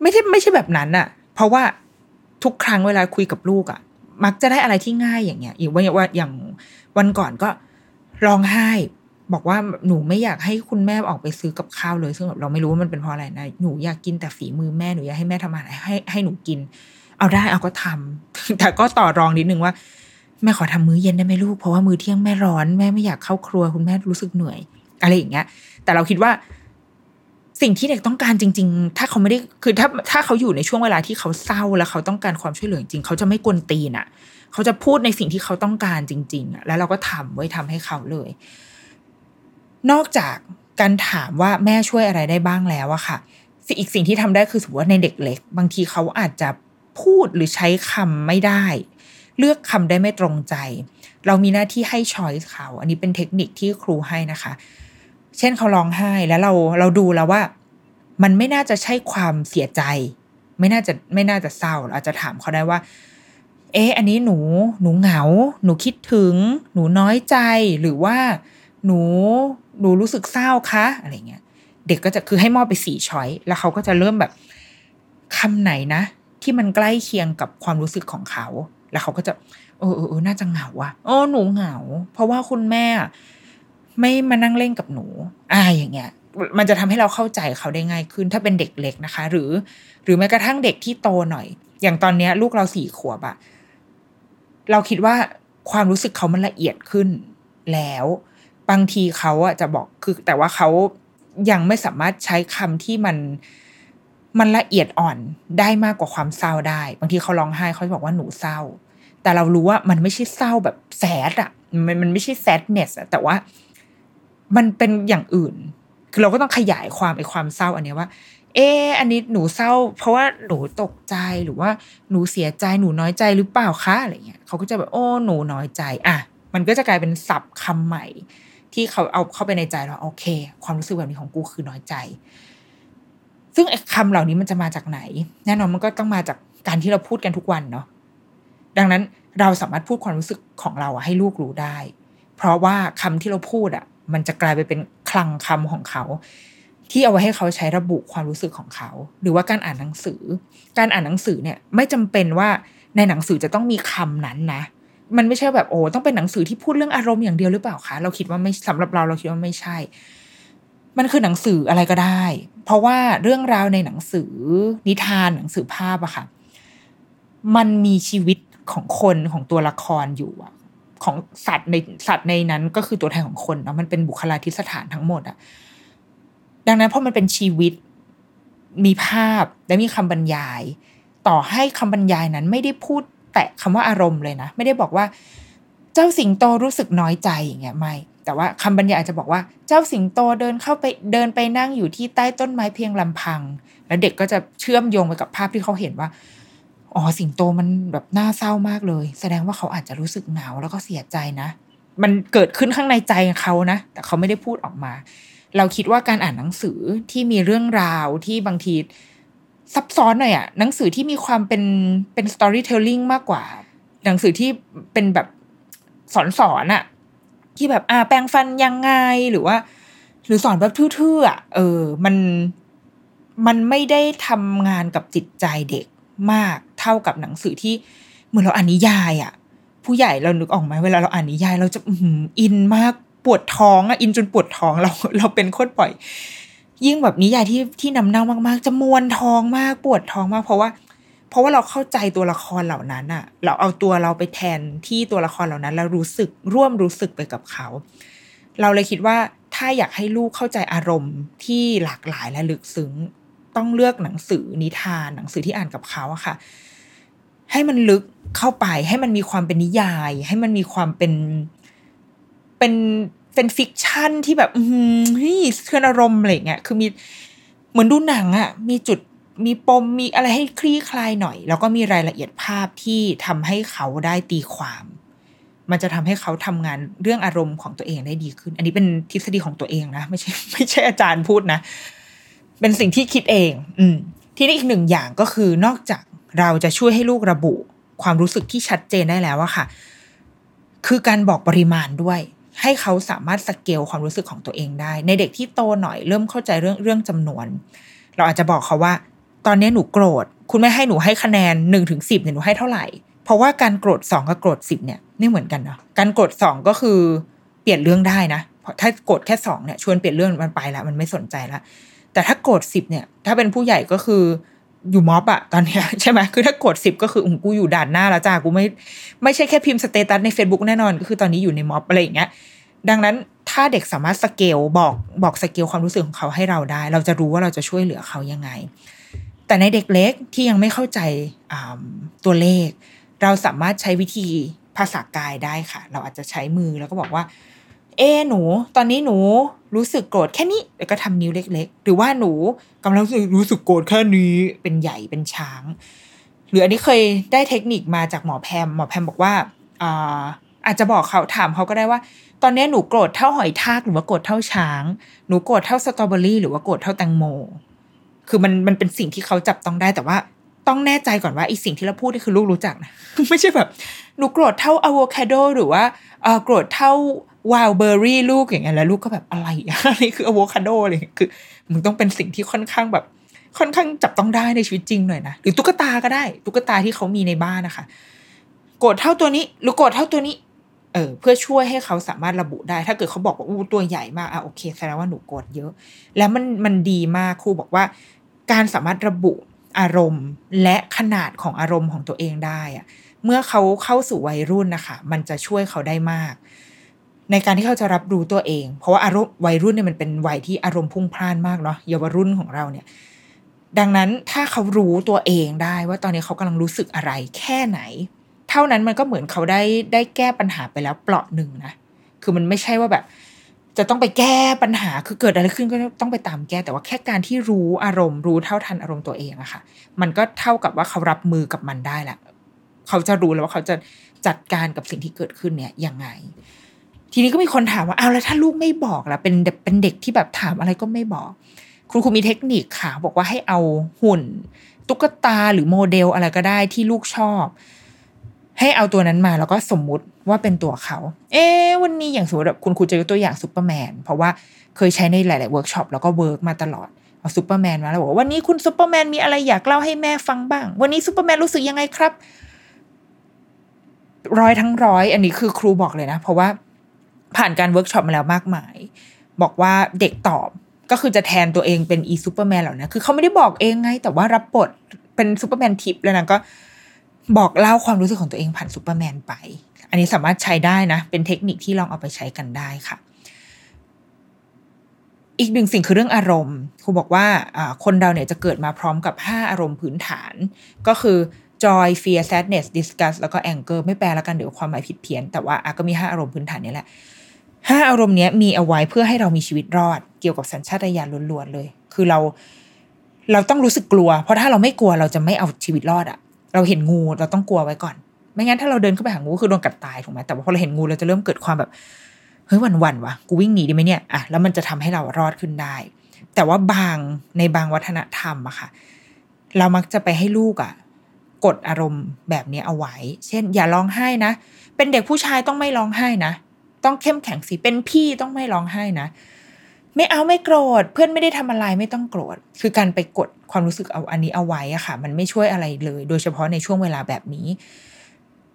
ไม่ใช่ไม่ใช่แบบนั้นอะเพราะว่า ทุกครั้งเวลาคุยกับลูกอะมักจะได้อะไรที่ง่ายอย่างเงี้ยอย่างว่าอย่างวันก่อนก็ร้องไห้ บอกว่าหนูไม่อยากให้คุณแม่ออกไปซื้อกับข้าวเลย ซึ่งแบบเราไม่รู้ว่ามันเป็นเพราะอะไรนะหนูอยากกินแต่ฝีมือแม่หนูอยากให้แม่ทำอาหารให้ให้หนูกิน เอาได้เอาก็ทำแต่ก็ต่อรองนิดนึงว่าแม่ขอทำมื้อเย็นได้ไหมลูกเพราะว่ามื้อเที่ยงแม่ร้อนแม่ไม่อยากเข้าครัวคุณแม่รู้สึกเหนื่อย อะไรอย่างเงี้ย แต่เราคิดว่า สิ่งที่เด็กต้องการจริง ๆ ถ้าเขาไม่ได้คือถ้าถ้าเขาอยู่ในช่วงเวลาที่เขาเศร้าแล้วเขาต้องการความช่วยเหลือจริงเขาจะไม่กวนตีนอะ เขาจะพูดในสิ่งที่เขาต้องการจริง ๆอะแล้วเราก็ทำไว้ทำให้เขาเลย นอกจากการถามว่าแม่ช่วยอะไรได้บ้างแล้วอะค่ะอีกสิ่งที่ทำได้คือสมมติว่าในเด็กเล็ก บางทีเขาอาจจะพูดหรือใช้คำไม่ได้ เลือกคำได้ไม่ตรงใจ เรามีหน้าที่ให้ช้อยส์เขา อันนี้เป็นเทคนิคที่ครูให้นะคะ เช่นเขาร้องไห้แล้วเราเราดูแล้วว่า มันไม่น่าจะใช่ความเสียใจ ไม่น่าจะไม่น่าจะเศร้าเราอาจจะถามเขาได้ว่า เอ๊ะอันนี้หนูหนูเหงา หนูคิดถึง หนูน้อยใจหรือว่าหนูหนูรู้สึกเศร้าคะอะไรเงี้ยเด็กก็จะคือให้มอบไปสี่ช้อยแล้วเขาก็จะเริ่มแบบคำไหนนะ ที่มันใกล้เคียงกับความรู้สึกของเขา แล้วเขาก็จะเออเออน่าจะเหงาว่ะโอ้หนูเหงา เพราะว่าคุณแม่ ไม่มานั่งเล่นกับหนูอ่าอย่างเงี้ย มันจะทำให้เราเข้าใจเขาได้ง่ายขึ้น ถ้าเป็นเด็กเล็กนะคะ หรือ หรือแม้กระทั่งเด็กที่โตหน่อย อย่างตอนเนี้ย ลูกเราสี่ขวบอะเราคิดว่าความรู้สึกเขามันละเอียดขึ้นแล้ว บางทีเขาอะจะบอกคือ แต่ว่าเขายังไม่สามารถใช้คำที่มันมันละเอียดอ่อนได้มากกว่าความเศร้าได้ บางทีเขาร้องไห้เขาบอกว่าหนูเศร้า แต่เรารู้ว่ามันไม่ใช่เศร้าแบบแสดอะมันมันไม่ใช่แซดเนสอะแต่ว่า มันเป็นอย่างอื่น คือเราก็ต้องขยายความไอ้ความเศร้าอันนี้ว่า เอออันนี้หนูเศร้า เพราะว่าหนูตกใจหรือว่าหนูเสียใจหนูน้อยใจหรือเปล่าคะอะไรเงี้ยเขาก็จะแบบโอ้หนูน้อยใจ อะ มันก็จะกลายเป็นศัพท์คำใหม่ ที่เขาเอาเข้าไปในใจเราโอเค ความรู้สึกแบบนี้ของกูคือน้อยใจ ซึ่งไอ้คำเหล่านี้มันจะมาจากไหน แน่นอนมันก็ต้องมาจากการที่เราพูดกันทุกวันเนาะดังนั้นเราสามารถพูดความรู้สึกของเราให้ลูกรู้ได้ เพราะว่าคำที่เราพูดอะ มันจะกลายไปเป็นคลังคำของเขา ที่เอาไว้ให้เขาใช้ระบุความรู้สึกของเขา หรือว่าการอ่านหนังสือ การอ่านหนังสือเนี่ยไม่จำเป็นว่าในหนังสือจะต้องมีคำนั้นนะ มันไม่ใช่แบบโอ้ต้องเป็นหนังสือที่พูดเรื่องอารมณ์อย่างเดียวหรือเปล่าคะเราคิดว่าไม่สำหรับเราเราคิดว่าไม่ใช่ มันคือหนังสืออะไรก็ได้ เพราะว่าเรื่องราวในหนังสือนิทานหนังสือภาพอะค่ะ มันมีชีวิตของคนของตัวละครอยู่อะ ของสัตว์ในสัตว์ในนั้นก็คือตัวแทนของคนเนาะมันเป็นบุคลาธิสถานทั้งหมดอะดังนั้นพอมันเป็นชีวิตมีภาพและมีคำบรรยาย ต่อให้คำบรรยายนั้นไม่ได้พูดแตะคำว่าอารมณ์เลยนะ ไม่ได้บอกว่า เจ้าสิงโตรู้สึกน้อยใจอย่างเงี้ยไม่ แต่ว่าคำบรรยายอาจจะบอกว่า เจ้าสิงโตเดินเข้าไปเดินไปนั่งอยู่ที่ใต้ต้นไม้เพียงลำพัง แล้วเด็กก็จะเชื่อมโยงไปกับภาพที่เขาเห็นว่า อ๋อสิงโตมันแบบน่าเศร้ามากเลย แสดงว่าเขาอาจจะรู้สึกหนาวแล้วก็เสียใจนะ มันเกิดขึ้นข้างในใจเขานะ แต่เขาไม่ได้พูดออกมา เราคิดว่าการอ่านหนังสือที่มีเรื่องราวที่บางทีซับซ้อนหน่อยอะหนังสือที่มีความเป็นเป็น storytelling มากกว่า หนังสือที่เป็นแบบสอนสอนอะที่แบบอ่าแปลงฟันยังไงหรือว่า หรือสอนแบบทื่อๆอะเออ มันมันไม่ได้ทำงานกับจิตใจเด็กมาก เท่ากับหนังสือที่เหมือนเราอ่านนิยายอะผู้ใหญ่เรานึกออกไหมเวลาเราอ่านนิยาย เราจะอินมากปวดท้องอะอินจนปวดท้องเราเราเป็นโคตรปล่อย ยิ่งแบบนิยายที่ที่นำเน่ามาก ๆ จะมวนท้องมากปวดท้องมาก เพราะว่า เพราะว่าเราเข้าใจตัวละครเหล่านั้นอะเราเอาตัวเราไปแทนที่ตัวละครเหล่านั้น แล้วรู้สึกร่วมรู้สึกไปกับเขา เราเลยคิดว่าถ้าอยากให้ลูกเข้าใจอารมณ์ที่หลากหลายและลึกซึ้งต้องเลือกหนังสือนิทานหนังสือที่อ่านกับเขาอะค่ะ ให้มันลึกเข้าไป ให้มันมีความเป็นนิยาย ให้มันมีความเป็นเป็นเป็น fiction ที่แบบอืมเฮ้ยเคลื่อนอารมณ์อะไรเงี้ยคือมีเหมือนดูหนังอะมีจุดมีปมมีอะไรให้คลี่คลายหน่อย แล้วก็มีรายละเอียดภาพที่ทำให้เขาได้ตีความ มันจะทำให้เขาทำงานเรื่องอารมณ์ของตัวเองได้ดีขึ้น อันนี้เป็นทฤษฎีของตัวเองนะ ไม่ใช่ ไม่ใช่อาจารย์พูดนะ เป็นสิ่งที่คิดเอง อืม ทีนี้อีกหนึ่งอย่างก็คือนอกจาก เราจะช่วยให้ลูกระบุความรู้สึกที่ชัดเจนได้แล้วอะค่ะ คือการบอกปริมาณด้วย ให้เขาสามารถสเกลความรู้สึกของตัวเองได้ ในเด็กที่โตหน่อยเริ่มเข้าใจเรื่องเรื่องจำนวน เราอาจจะบอกเขาว่า ตอนนี้หนูโกรธ คุณไม่ให้หนูให้คะแนนหนึ่งถึงสิบเนี่ยหนูให้เท่าไหร่ เพราะว่าการโกรธสองกับโกรธสิบเนี่ยไม่เหมือนกันเนาะการโกรธสองก็คือเปลี่ยนเรื่องได้นะเพราะถ้าโกรธแค่สองเนี่ยชวนเปลี่ยนเรื่องมันไปละมันไม่สนใจละแต่ถ้าโกรธสิบเนี่ย ถ้าเป็นผู้ใหญ่ก็คือ อยู่ม็อบอะตอนนี้ใช่ไหมคือถ้ากรธสิบก็คืออุ้กูอยู่ด่านหน้าแล้วจ้ากูไม่ไม่ใช่แค่พิมพ์สเตตัสใน Facebook แน่นอน ก็คือตอนนี้อยู่ในม็อบอะไรอย่างเงี้ยดังนั้นถ้าเด็กสามารถสเกลบอกบอกสเกลความรู้สึกของเขาให้เราได้ เราจะรู้ว่าเราจะช่วยเหลือเขายังไง แต่ในเด็กเล็กที่ยังไม่เข้าใจตัวเลข เราสามารถใช้วิธีภาษากายได้ค่ะ เราอาจจะใช้มือแล้วก็บอกว่า เอหนู ตอนนี้หนูรู้สึกโกรธแค่นี้แล้วก็ทำนิ้วเล็ก ๆ หรือว่าหนูกำลังรู้สึกโกรธแค่นี้เป็นใหญ่เป็นช้าง หรืออันนี้เคยได้เทคนิคมาจากหมอแพมหมอแพมบอกว่าอ่าอาจจะบอกเขาถามเขาก็ได้ว่า ตอนนี้หนูโกรธเท่าหอยทากหรือว่าโกรธเท่าช้าง หนูโกรธเท่าสตรอเบอรี่หรือว่าโกรธเท่าแตงโม คือมันมันเป็นสิ่งที่เขาจับต้องได้แต่ว่า ต้องแน่ใจก่อนว่าไอสิ่งที่เราพูดนี่คือลูกรู้จักนะ ไม่ใช่แบบหนูโกรธเท่าอะโวคาโดหรือว่าเออโกรธเท่าวาลเบอร์รี่ลูกอย่างเงี้ยแล้วลูกก็แบบอะไรอะไรคืออะโวคาโดเลยคือมึงต้องเป็นสิ่งที่ค่อนข้างแบบค่อนข้างจับต้องได้ในชีวิตจริงหน่อยนะหรือตุ๊กตาก็ได้ ตุ๊กตาที่เขามีในบ้านนะคะ โกรธเท่าตัวนี้ หรือโกรธเท่าตัวนี้เออเพื่อช่วยให้เขาสามารถระบุได้ ถ้าเกิดเขาบอกว่าอู้ตัวใหญ่มากอะโอเคแสดงว่าหนูโกรธเยอะ แล้วมันมันดีมากครูบอกว่า การสามารถระบุ อารมณ์ และขนาดของอารมณ์ของตัวเองได้อะเมื่อเขาเข้าสู่วัยรุ่นนะคะมันจะช่วยเขาได้มาก ในการที่เขาจะรับรู้ตัวเอง เพราะว่าอารมณ์วัยรุ่นเนี่ยมันเป็นวัยที่อารมณ์พุ่งพล่านมากเนาะเยาวรุ่นของเราเนี่ยดังนั้นถ้าเขารู้ตัวเองได้ว่าตอนนี้เขากำลังรู้สึกอะไรแค่ไหน เท่านั้นมันก็เหมือนเขาได้ได้แก้ปัญหาไปแล้วเปลาะหนึ่งนะคือมันไม่ใช่ว่าแบบ จะต้องไปแก้ปัญหาคือเกิดอะไรขึ้นก็ต้องไปตามแก้แต่ว่าแค่การที่รู้อารมณ์รู้เท่าทันอารมณ์ตัวเองอะค่ะ มันก็เท่ากับว่าเขารับมือกับมันได้แหละเขาจะรู้แล้วว่าเขาจะจัดการกับสิ่งที่เกิดขึ้นเนี่ยยังไง ทีนี้ก็มีคนถามว่าเอาแล้วถ้าลูกไม่บอกล่ะเป็นเด็กเป็นเด็กที่แบบถามอะไรก็ไม่บอก คุณครูมีเทคนิคค่ะบอกว่าให้เอาหุ่น ตุ๊กตาหรือโมเดลอะไรก็ได้ที่ลูกชอบ ให้เอาตัวนั้นมาแล้วก็สมมุติว่าเป็นตัวเขา เอ๊วันนี้อย่างสมมติแบบคุณครูจะยกตัวอย่างซูเปอร์แมนเพราะว่าเคยใช้ในหลาย ๆ เวิร์กช็อปแล้วก็ work มาตลอดเอาซูเปอร์แมนมาแล้วบอกว่าวันนี้คุณซูเปอร์แมนมีอะไรอยากเล่าให้แม่ฟังบ้าง วันนี้ซูเปอร์แมนรู้สึกยังไงครับ ร้อยทั้งร้อย อันนี้คือครูบอกเลยนะ เพราะว่าผ่านการเวิร์กช็อปมาแล้วมากมาย บอกว่าเด็กตอบก็คือจะแทนตัวเองเป็นอีซูเปอร์แมนเหล่านั้นคือเขาไม่ได้บอกเองไง แต่ว่ารับบทเป็นซูเปอร์แมนทิปแล้วนะก็ บอกเล่าความรู้สึกของตัวเองผ่านซูเปอร์แมนไป อันนี้สามารถใช้ได้นะ เป็นเทคนิคที่ลองเอาไปใช้กันได้ค่ะ อีกหนึ่งสิ่งคือเรื่องอารมณ์ครูบอกว่าคนเราเนี่ยจะเกิดมาพร้อมกับ 5 อารมณ์พื้นฐาน ก็คือ joy fear sadness disgust แล้วก็ anger ไม่แปลแล้วกันเดี๋ยวความหมายผิดเพี้ยน แต่ว่าก็มี 5 อารมณ์พื้นฐานนี้แหละห้าอารมณ์นี้มีเอาไว้เพื่อให้เรามีชีวิตรอด เกี่ยวกับสัญชาตญาณล้วนๆเลย คือเรา เราต้องรู้สึกกลัว เพราะถ้าเราไม่กลัวเราจะไม่เอาชีวิตรอดอะ เราเห็นงูเราต้องกลัวไว้ก่อน ไม่งั้นถ้าเราเดินเข้าไปหางูคือโดนกัดตายถูกไหมแต่ว่าพอเราเห็นงูเราจะเริ่มเกิดความแบบเฮ้ยวันวันวะกูวิ่งหนีดีไหมเนี่ยอะแล้วมันจะทำให้เรารอดขึ้นได้ แต่ว่าบางในบางวัฒนธรรมอะค่ะ เรามักจะไปให้ลูกอะกดอารมณ์แบบนี้เอาไว้ เช่น อย่าร้องไห้นะ เป็นเด็กผู้ชายต้องไม่ร้องไห้นะ ต้องเข้มแข็งสิเป็นพี่ต้องไม่ร้องไห้นะ ไม่เอาไม่โกรธ เพื่อนไม่ได้ทำอะไรไม่ต้องโกรธ คือการไปกดความรู้สึกเอาอันนี้เอาไว้อะค่ะ มันไม่ช่วยอะไรเลย โดยเฉพาะในช่วงเวลาแบบนี้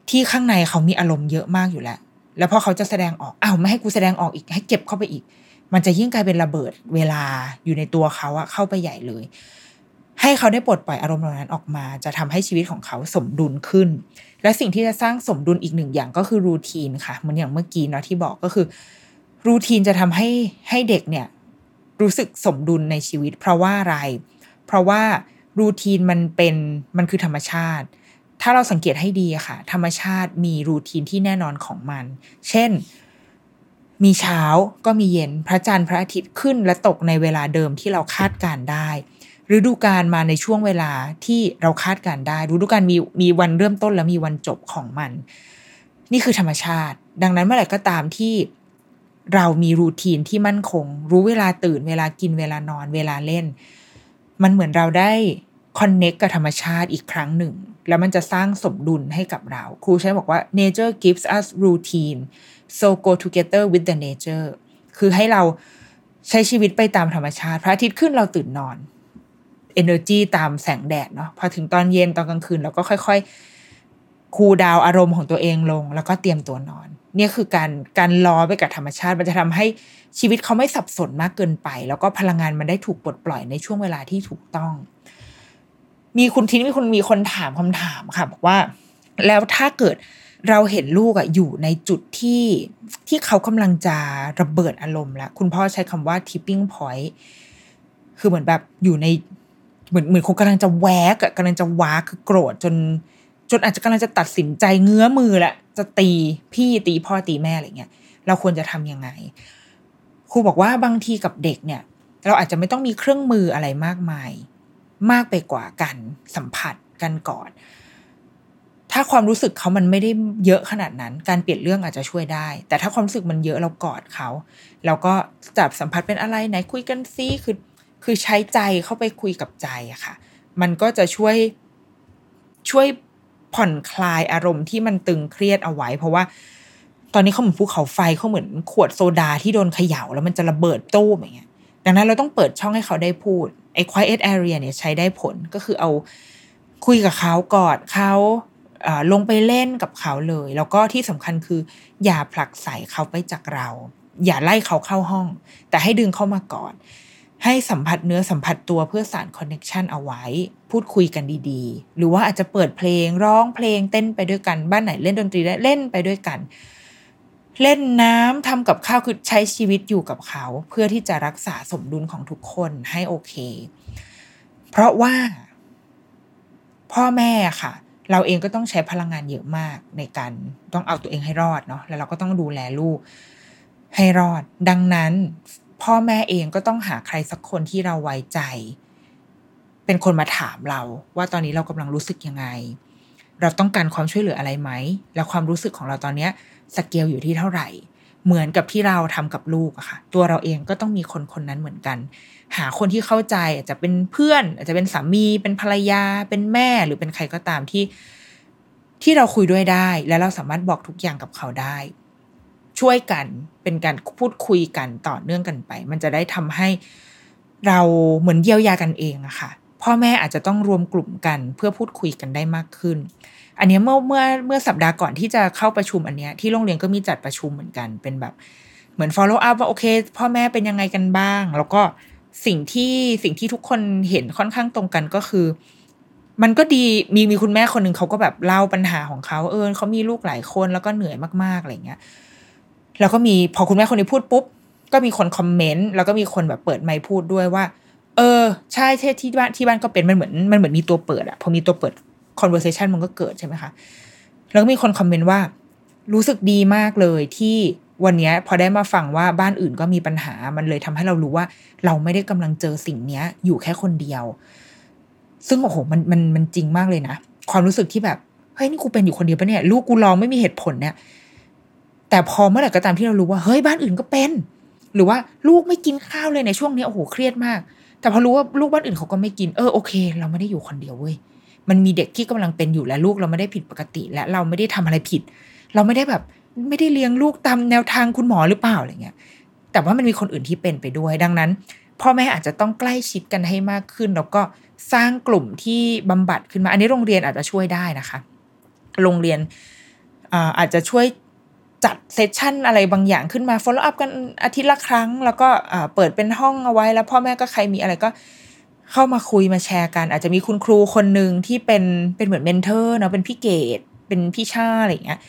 ที่ข้างในเขามีอารมณ์เยอะมากอยู่แล้ว แล้วพอเขาจะแสดงออกอ้าวไม่ให้กูแสดงออกอีก ให้เก็บเข้าไปอีก มันจะยิ่งกลายเป็นระเบิดเวลาอยู่ในตัวเขาอะเข้าไปใหญ่เลย ให้เขาได้ปลดปล่อยอารมณ์เหล่านั้นออกมา จะทำให้ชีวิตของเขาสมดุลขึ้น และสิ่งที่จะสร้างสมดุลอีกหนึ่งอย่างก็คือรูทีนค่ะ เหมือนอย่างเมื่อกี้เนาะที่บอกก็คือ รูทีนจะทำให้ให้เด็กเนี่ยรู้สึกสมดุลในชีวิต เพราะว่าอะไร เพราะว่ารูทีนมันเป็นมันคือธรรมชาติ ถ้าเราสังเกตให้ดีค่ะ ธรรมชาติมีรูทีนที่แน่นอนของมัน เช่น มีเช้าก็มีเย็นพระจันทร์พระอาทิตย์ขึ้นและตกในเวลาเดิมที่เราคาดการได้ฤดูกาลมาในช่วงเวลาที่เราคาดการได้ฤดูกาลมีมีวันเริ่มต้นและมีวันจบของมัน นี่คือธรรมชาติ ดังนั้นเมื่อไหร่ก็ตามที่ เรามีรูทีนที่มั่นคง รู้เวลาตื่นเวลากินเวลานอนเวลาเล่น มันเหมือนเราได้คอนเน็กกับธรรมชาติอีกครั้งหนึ่ง แล้วมันจะสร้างสมดุลให้กับเรา ครูใช้บอกว่า nature gives us routine so go together with the nature คือให้เราใช้ชีวิตไปตามธรรมชาติ พระอาทิตย์ขึ้นเราตื่นนอน energy ตามแสงแดดเนาะพอถึงตอนเย็นตอนกลางคืนเราก็ค่อย ๆ คูดาวอารมณ์ของตัวเองลง แล้วก็เตรียมตัวนอน เนี่ยคือการการล้อไปกับธรรมชาติ มันจะทำให้ชีวิตเขาไม่สับสนมากเกินไป แล้วก็พลังงานมันได้ถูกปลดปล่อยในช่วงเวลาที่ถูกต้อง มีคุณทีนี้มีคนมีคนถามคำถามค่ะบอกว่า แล้วถ้าเกิดเราเห็นลูกอะอยู่ในจุดที่ที่เขากำลังจะระเบิดอารมณ์ล้วคุณพ่อใช้คำว่า tipping point คือเหมือนแบบอยู่ในเหมือนเหมือนคงกำลังจะแวกอะกำลังจะว้าคือโกรธจน จนอาจจะกำลังจะตัดสินใจเงื้อมือแหละ จะตีพี่ตีพ่อตีแม่อะไรเงี้ยเราควรจะทํำยังไง ครูบอกว่าบางทีกับเด็กเนี่ย เราอาจจะไม่ต้องมีเครื่องมืออะไรมากมาย มากไปกว่ากันสัมผัสกันก่อน ถ้าความรู้สึกเขามันไม่ได้เยอะขนาดนั้น การเปลี่ยนเรื่องอาจจะช่วยได้ แต่ถ้าความรู้สึกมันเยอะเรากอดเขาเราก็จับสัมผัสเป็นอะไรไหนคุยกันซิคือ คือใช้ใจเข้าไปคุยกับใจอะค่ะ มันก็จะช่วยช่วย ผ่อนคลายอารมณ์ที่มันตึงเครียดเอาไว้ เพราะว่า ตอนนี้เขาเหมือนภูเขาไฟเขาเหมือนขวดโซดาที่โดนเขย่าแล้วมันจะระเบิดตู้อย่างเงี้ย ดังนั้นเราต้องเปิดช่องให้เขาได้พูดไอ้ quiet area เนี่ยใช้ได้ผลก็คือเอาคุยกับเขากอดเขาลงไปเล่นกับเขาเลย แล้วก็ที่สำคัญคือ อย่าผลักใส่เขาไปจากเรา อย่าไล่เขาเข้าห้อง แต่ให้ดึงเข้ามาก่อน ให้สัมผัสเนื้อสัมผัสตัวเพื่อสานคอนเน็ชันเอาไว้ พูดคุยกันดีๆ หรือว่าอาจจะเปิดเพลงร้องเพลงเต้นไปด้วยกันบ้านไหนเล่นดนตรีได้เล่นไปด้วยกัน เล่นน้ำทำกับข้าวคือใช้ชีวิตอยู่กับเขา เพื่อที่จะรักษาสมดุลของทุกคนให้โอเค เพราะว่า พ่อแม่ค่ะ เราเองก็ต้องใช้พลังงานเยอะมากในการต้องเอาตัวเองให้รอดเนาะแล้วเราก็ต้องดูแลลูกให้รอด ดังนั้น พ่อแม่เองก็ต้องหาใครสักคนที่เราไว้ใจ เป็นคนมาถามเราว่าตอนนี้เรากำลังรู้สึกยังไง เราต้องการความช่วยเหลืออะไรไหม แล้วความรู้สึกของเราตอนเนี้ยสเกลอยู่ที่เท่าไหร่ เหมือนกับที่เราทำกับลูกอะค่ะ ตัวเราเองก็ต้องมีคนคนนั้นเหมือนกัน หาคนที่เข้าใจอาจจะเป็นเพื่อน อาจจะเป็นสามี เป็นภรรยา เป็นแม่หรือเป็นใครก็ตามที่ที่เราคุยด้วยได้ และเราสามารถบอกทุกอย่างกับเขาได้ ช่วยกันเป็นการพูดคุยกันต่อเนื่องกันไป มันจะได้ทำให้เราเหมือนเยียวยากันเองอะค่ะพ่อแม่อาจจะต้องรวมกลุ่มกันเพื่อพูดคุยกันได้มากขึ้น อันนี้เมื่อเมื่อเมื่อสัปดาห์ก่อนที่จะเข้าประชุมอันเนี้ยที่โรงเรียนก็มีจัดประชุมเหมือนกันเป็นแบบ เหมือน follow up ว่าโอเค พ่อแม่เป็นยังไงกันบ้าง แล้วก็สิ่งที่สิ่งที่ทุกคนเห็นค่อนข้างตรงกันก็คือ มันก็ดีมีมีคุณแม่คนหนึ่งเขาก็แบบเล่าปัญหาของเขาเออเขามีลูกหลายคนแล้วก็เหนื่อยมากๆอะไรเงี้ย แล้วก็มีพอคุณแม่คนนี้พูดปุ๊บ ก็มีคนคอมเมนต์แล้วก็มีคนแบบเปิดไมค์พูดด้วยว่า เออ ใช่ใช่ที่บ้านที่บ้านก็เป็นมันเหมือนมันเหมือนมีตัวเปิดอะพอมีตัวเปิด conversation มันก็เกิดใช่ไหมคะแล้วก็มีคนคอมเมนต์ว่า รู้สึกดีมากเลยที่วันนี้พอได้มาฟังว่าบ้านอื่นก็มีปัญหา มันเลยทำให้เรารู้ว่า เราไม่ได้กำลังเจอสิ่งเนี้ย อยู่แค่คนเดียว ซึ่งโอ้โหมันมันมันจริงมากเลยนะ ความรู้สึกที่แบบเฮ้ยนี่กูเป็นอยู่คนเดียวปะเนี่ย ลูกกูร้องไม่มีเหตุผลเนี่ย แต่พอเมื่อไหร่ก็ตามที่เรารู้ว่าเฮ้ยบ้านอื่นก็เป็น หรือว่าลูกไม่กินข้าวเลยในช่วงนี้โอ้โหเครียดมาก แต่พอรู้ว่าลูกบ้านอื่นเขาก็ไม่กินเออโอเค เราไม่ได้อยู่คนเดียวเว้ยมันมีเด็กที่กำลังเป็นอยู่และลูกเราไม่ได้ผิดปกติ และเราไม่ได้ทำอะไรผิด เราไม่ได้แบบไม่ได้เลี้ยงลูกตามแนวทางคุณหมอหรือเปล่าอะไรเงี้ย แต่ว่ามันมีคนอื่นที่เป็นไปด้วย ดังนั้นพ่อแม่อาจจะต้องใกล้ชิดกันให้มากขึ้น แล้วก็สร้างกลุ่มที่บำบัดขึ้นมา อันนี้โรงเรียนอาจจะช่วยได้นะคะ โรงเรียนอาจจะช่วย จัด session อะไรบางอย่างขึ้นมา follow up กันอาทิตย์ละครั้ง แล้วก็เปิดเป็นห้องเอาไว้ แล้วพ่อแม่ก็ใครมีอะไรก็เข้ามาคุยมาแชร์กัน อาจจะมีคุณครูคนหนึ่งที่เป็นเป็นเหมือน mentor เนาะเป็นพี่เกดเป็นพี่ชาอะไรอย่างเงี้ย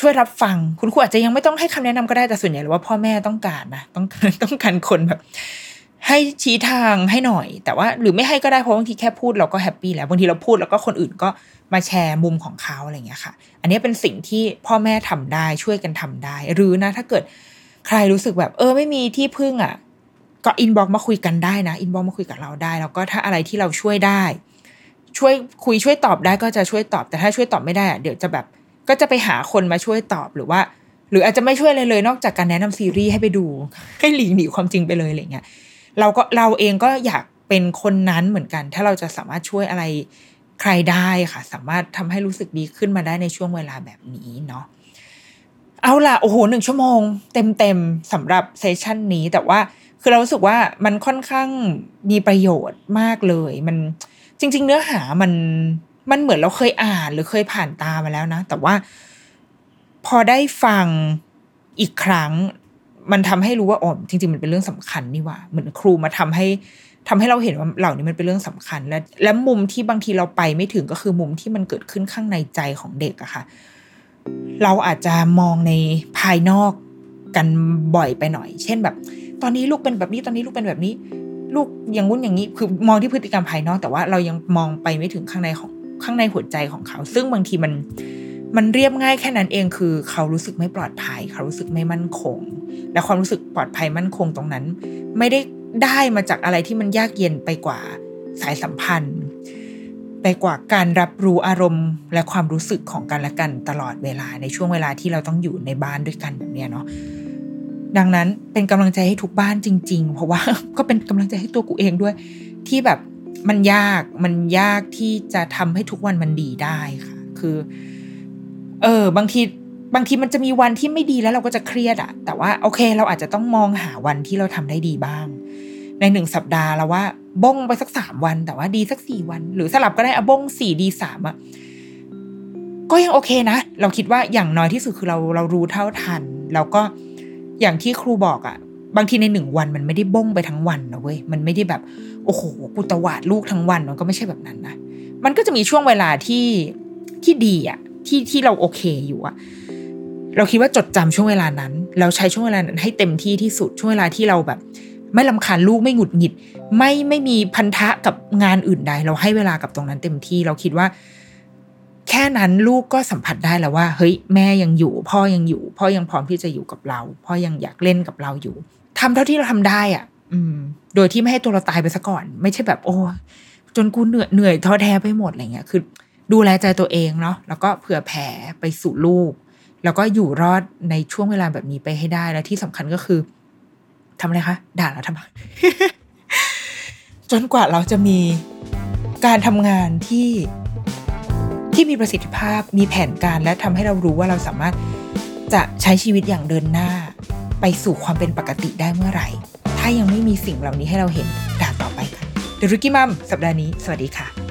ช่วยรับฟัง คุณครูอาจจะยังไม่ต้องให้คำแนะนำก็ได้แต่ส่วนใหญ่หรือว่าพ่อแม่ต้องการนะต้องต้องการคนแบบ ให้ชี้ทางให้หน่อย แต่ว่าหรือไม่ให้ก็ได้เพราะบางทีแค่พูดเราก็ happy แล้วบางทีเราพูดแล้วก็คนอื่นก็มาแชร์มุมของเขาอะไรอย่างเงี้ยค่ะ อันนี้เป็นสิ่งที่พ่อแม่ทำได้ช่วยกันทำได้ หรือนะ ถ้าเกิดใครรู้สึกแบบ เออไม่มีที่พึ่งอะ ก็ inbox มาคุยกันได้นะ inbox มาคุยกับเราได้ แล้วก็ถ้าอะไรที่เราช่วยได้ ช่วยคุยช่วยตอบได้ก็จะช่วยตอบ แต่ถ้าช่วยตอบไม่ได้อะเดี๋ยวจะแบบก็จะไปหาคนมาช่วยตอบหรือว่า หรืออาจจะไม่ช่วยเลยเลย นอกจากการแนะนำซีรีส์ให้ไปดูให้หลีกหนีความจริงไปเลยอะไรเงี้ย เราก็เราเองก็อยากเป็นคนนั้นเหมือนกัน ถ้าเราจะสามารถช่วยอะไรใครได้ค่ะ สามารถทำให้รู้สึกดีขึ้นมาได้ในช่วงเวลาแบบนี้เนาะเอาล่ะโอ้โหหนึ่งชั่วโมง เต็มเต็มสำหรับเซสชันนี้ แต่ว่าคือเรารู้สึกว่ามันค่อนข้างมีประโยชน์มากเลย มันจริง ๆ เนื้อหามันมันเหมือนเราเคยอ่านหรือเคยผ่านตามาแล้วนะ แต่ว่าพอได้ฟังอีกครั้ง มันทำให้รู้ว่าอ๋อจริง ๆ มันเป็นเรื่องสำคัญนี่ว่า เหมือนครูมาทำให้ทำให้เราเห็นว่าเหล่านี้มันเป็นเรื่องสำคัญ และและมุมที่บางทีเราไปไม่ถึงก็คือมุมที่มันเกิดขึ้นข้างในใจของเด็กอะค่ะ เราอาจจะมองในภายนอกกันบ่อยไปหน่อย เช่นแบบ ตอนนี้ลูกเป็นแบบนี้ตอนนี้ลูกเป็นแบบนี้ ลูกอย่างงุ้นอย่างนี้ คือมองที่พฤติกรรมภายนอก แต่ว่าเรายังมองไปไม่ถึงข้างในของข้างในหัวใจของเขา ซึ่งบางทีมัน มันเรียบง่ายแค่นั้นเองคือ เขารู้สึกไม่ปลอดภัย เขารู้สึกไม่มั่นคง และความรู้สึกปลอดภัยมั่นคงตรงนั้น ไม่ได้ได้มาจากอะไรที่มันยากเย็นไปกว่าสายสัมพันธ์ ไปกว่าการรับรู้อารมณ์และความรู้สึกของกันและกันตลอดเวลาในช่วงเวลาที่เราต้องอยู่ในบ้านด้วยกันแบบนี้เนาะดังนั้นเป็นกำลังใจให้ทุกบ้านจริง ๆ เพราะว่าก็เป็นกำลังใจให้ตัวกูเองด้วย ที่แบบมันยากมันยากที่จะทำให้ทุกวันมันดีได้ค่ะ คือ เออบางทีบางทีมันจะมีวันที่ไม่ดีแล้วเราก็จะเครียดอะแต่ว่าโอเค เราอาจจะต้องมองหาวันที่เราทำได้ดีบ้าง ในหนึ่งสัปดาห์แล้วว่าบ้งไปสักสามวัน แต่ว่าดีสักสี่วัน หรือสลับก็ได้อะบ้งสี่ดีสามอะก็ยังโอเคนะ เราคิดว่าอย่างน้อยที่สุดคือเราเรารู้เท่าทัน แล้วก็อย่างที่ครูบอกอะบางทีในหนึ่งวันมันไม่ได้บ้งไปทั้งวันนะเว้ยมันไม่ได้แบบโอ้โหกูตวาดลูกทั้งวันมันก็ไม่ใช่แบบนั้นนะมันก็จะมีช่วงเวลาที่ที่ดีอะ ที่ที่เราโอเคอยู่อะเราคิดว่าจดจำช่วงเวลานั้น เราใช้ช่วงเวลานั้นให้เต็มที่ที่สุดช่วงเวลาที่เราแบบ ไม่ลำคาญลูกไม่หงุดหงิด ไม่ไม่มีพันธะกับงานอื่นใด เราให้เวลากับตรงนั้นเต็มที่เราคิดว่า แค่นั้นลูกก็สัมผัสได้แล้วว่า เฮ้ยแม่ยังอยู่ พ่อยังอยู่ พ่อยังพร้อมที่จะอยู่กับเรา พ่อยังอยากเล่นกับเราอยู่ทำเท่าที่เราทำได้อะ อืม โดยที่ไม่ให้ตัวเราตายไปซะก่อน ไม่ใช่แบบ โอ้จนกูเหนื่อยเหนื่อยท้อแท้ไปหมดอะไรเงี้ยคือ ดูแลใจตัวเองเนาะแล้วก็เผื่อแผ่ไปสู่ลูก แล้วก็อยู่รอดในช่วงเวลาแบบนี้ไปให้ได้และที่สำคัญก็คือทำอะไรคะ ด่าเราทำไมจนกว่าเราจะมีการทำงานที่ที่มีประสิทธิภาพมีแผนการและทำให้เรารู้ว่าเราสามารถจะใช้ชีวิตอย่างเดินหน้า ไปสู่ความเป็นปกติได้เมื่อไหร่ ถ้ายังไม่มีสิ่งเหล่านี้ให้เราเห็นด่าต่อไปค่ะเดรุกิมัมสัปดาห์นี้ สวัสดีค่ะ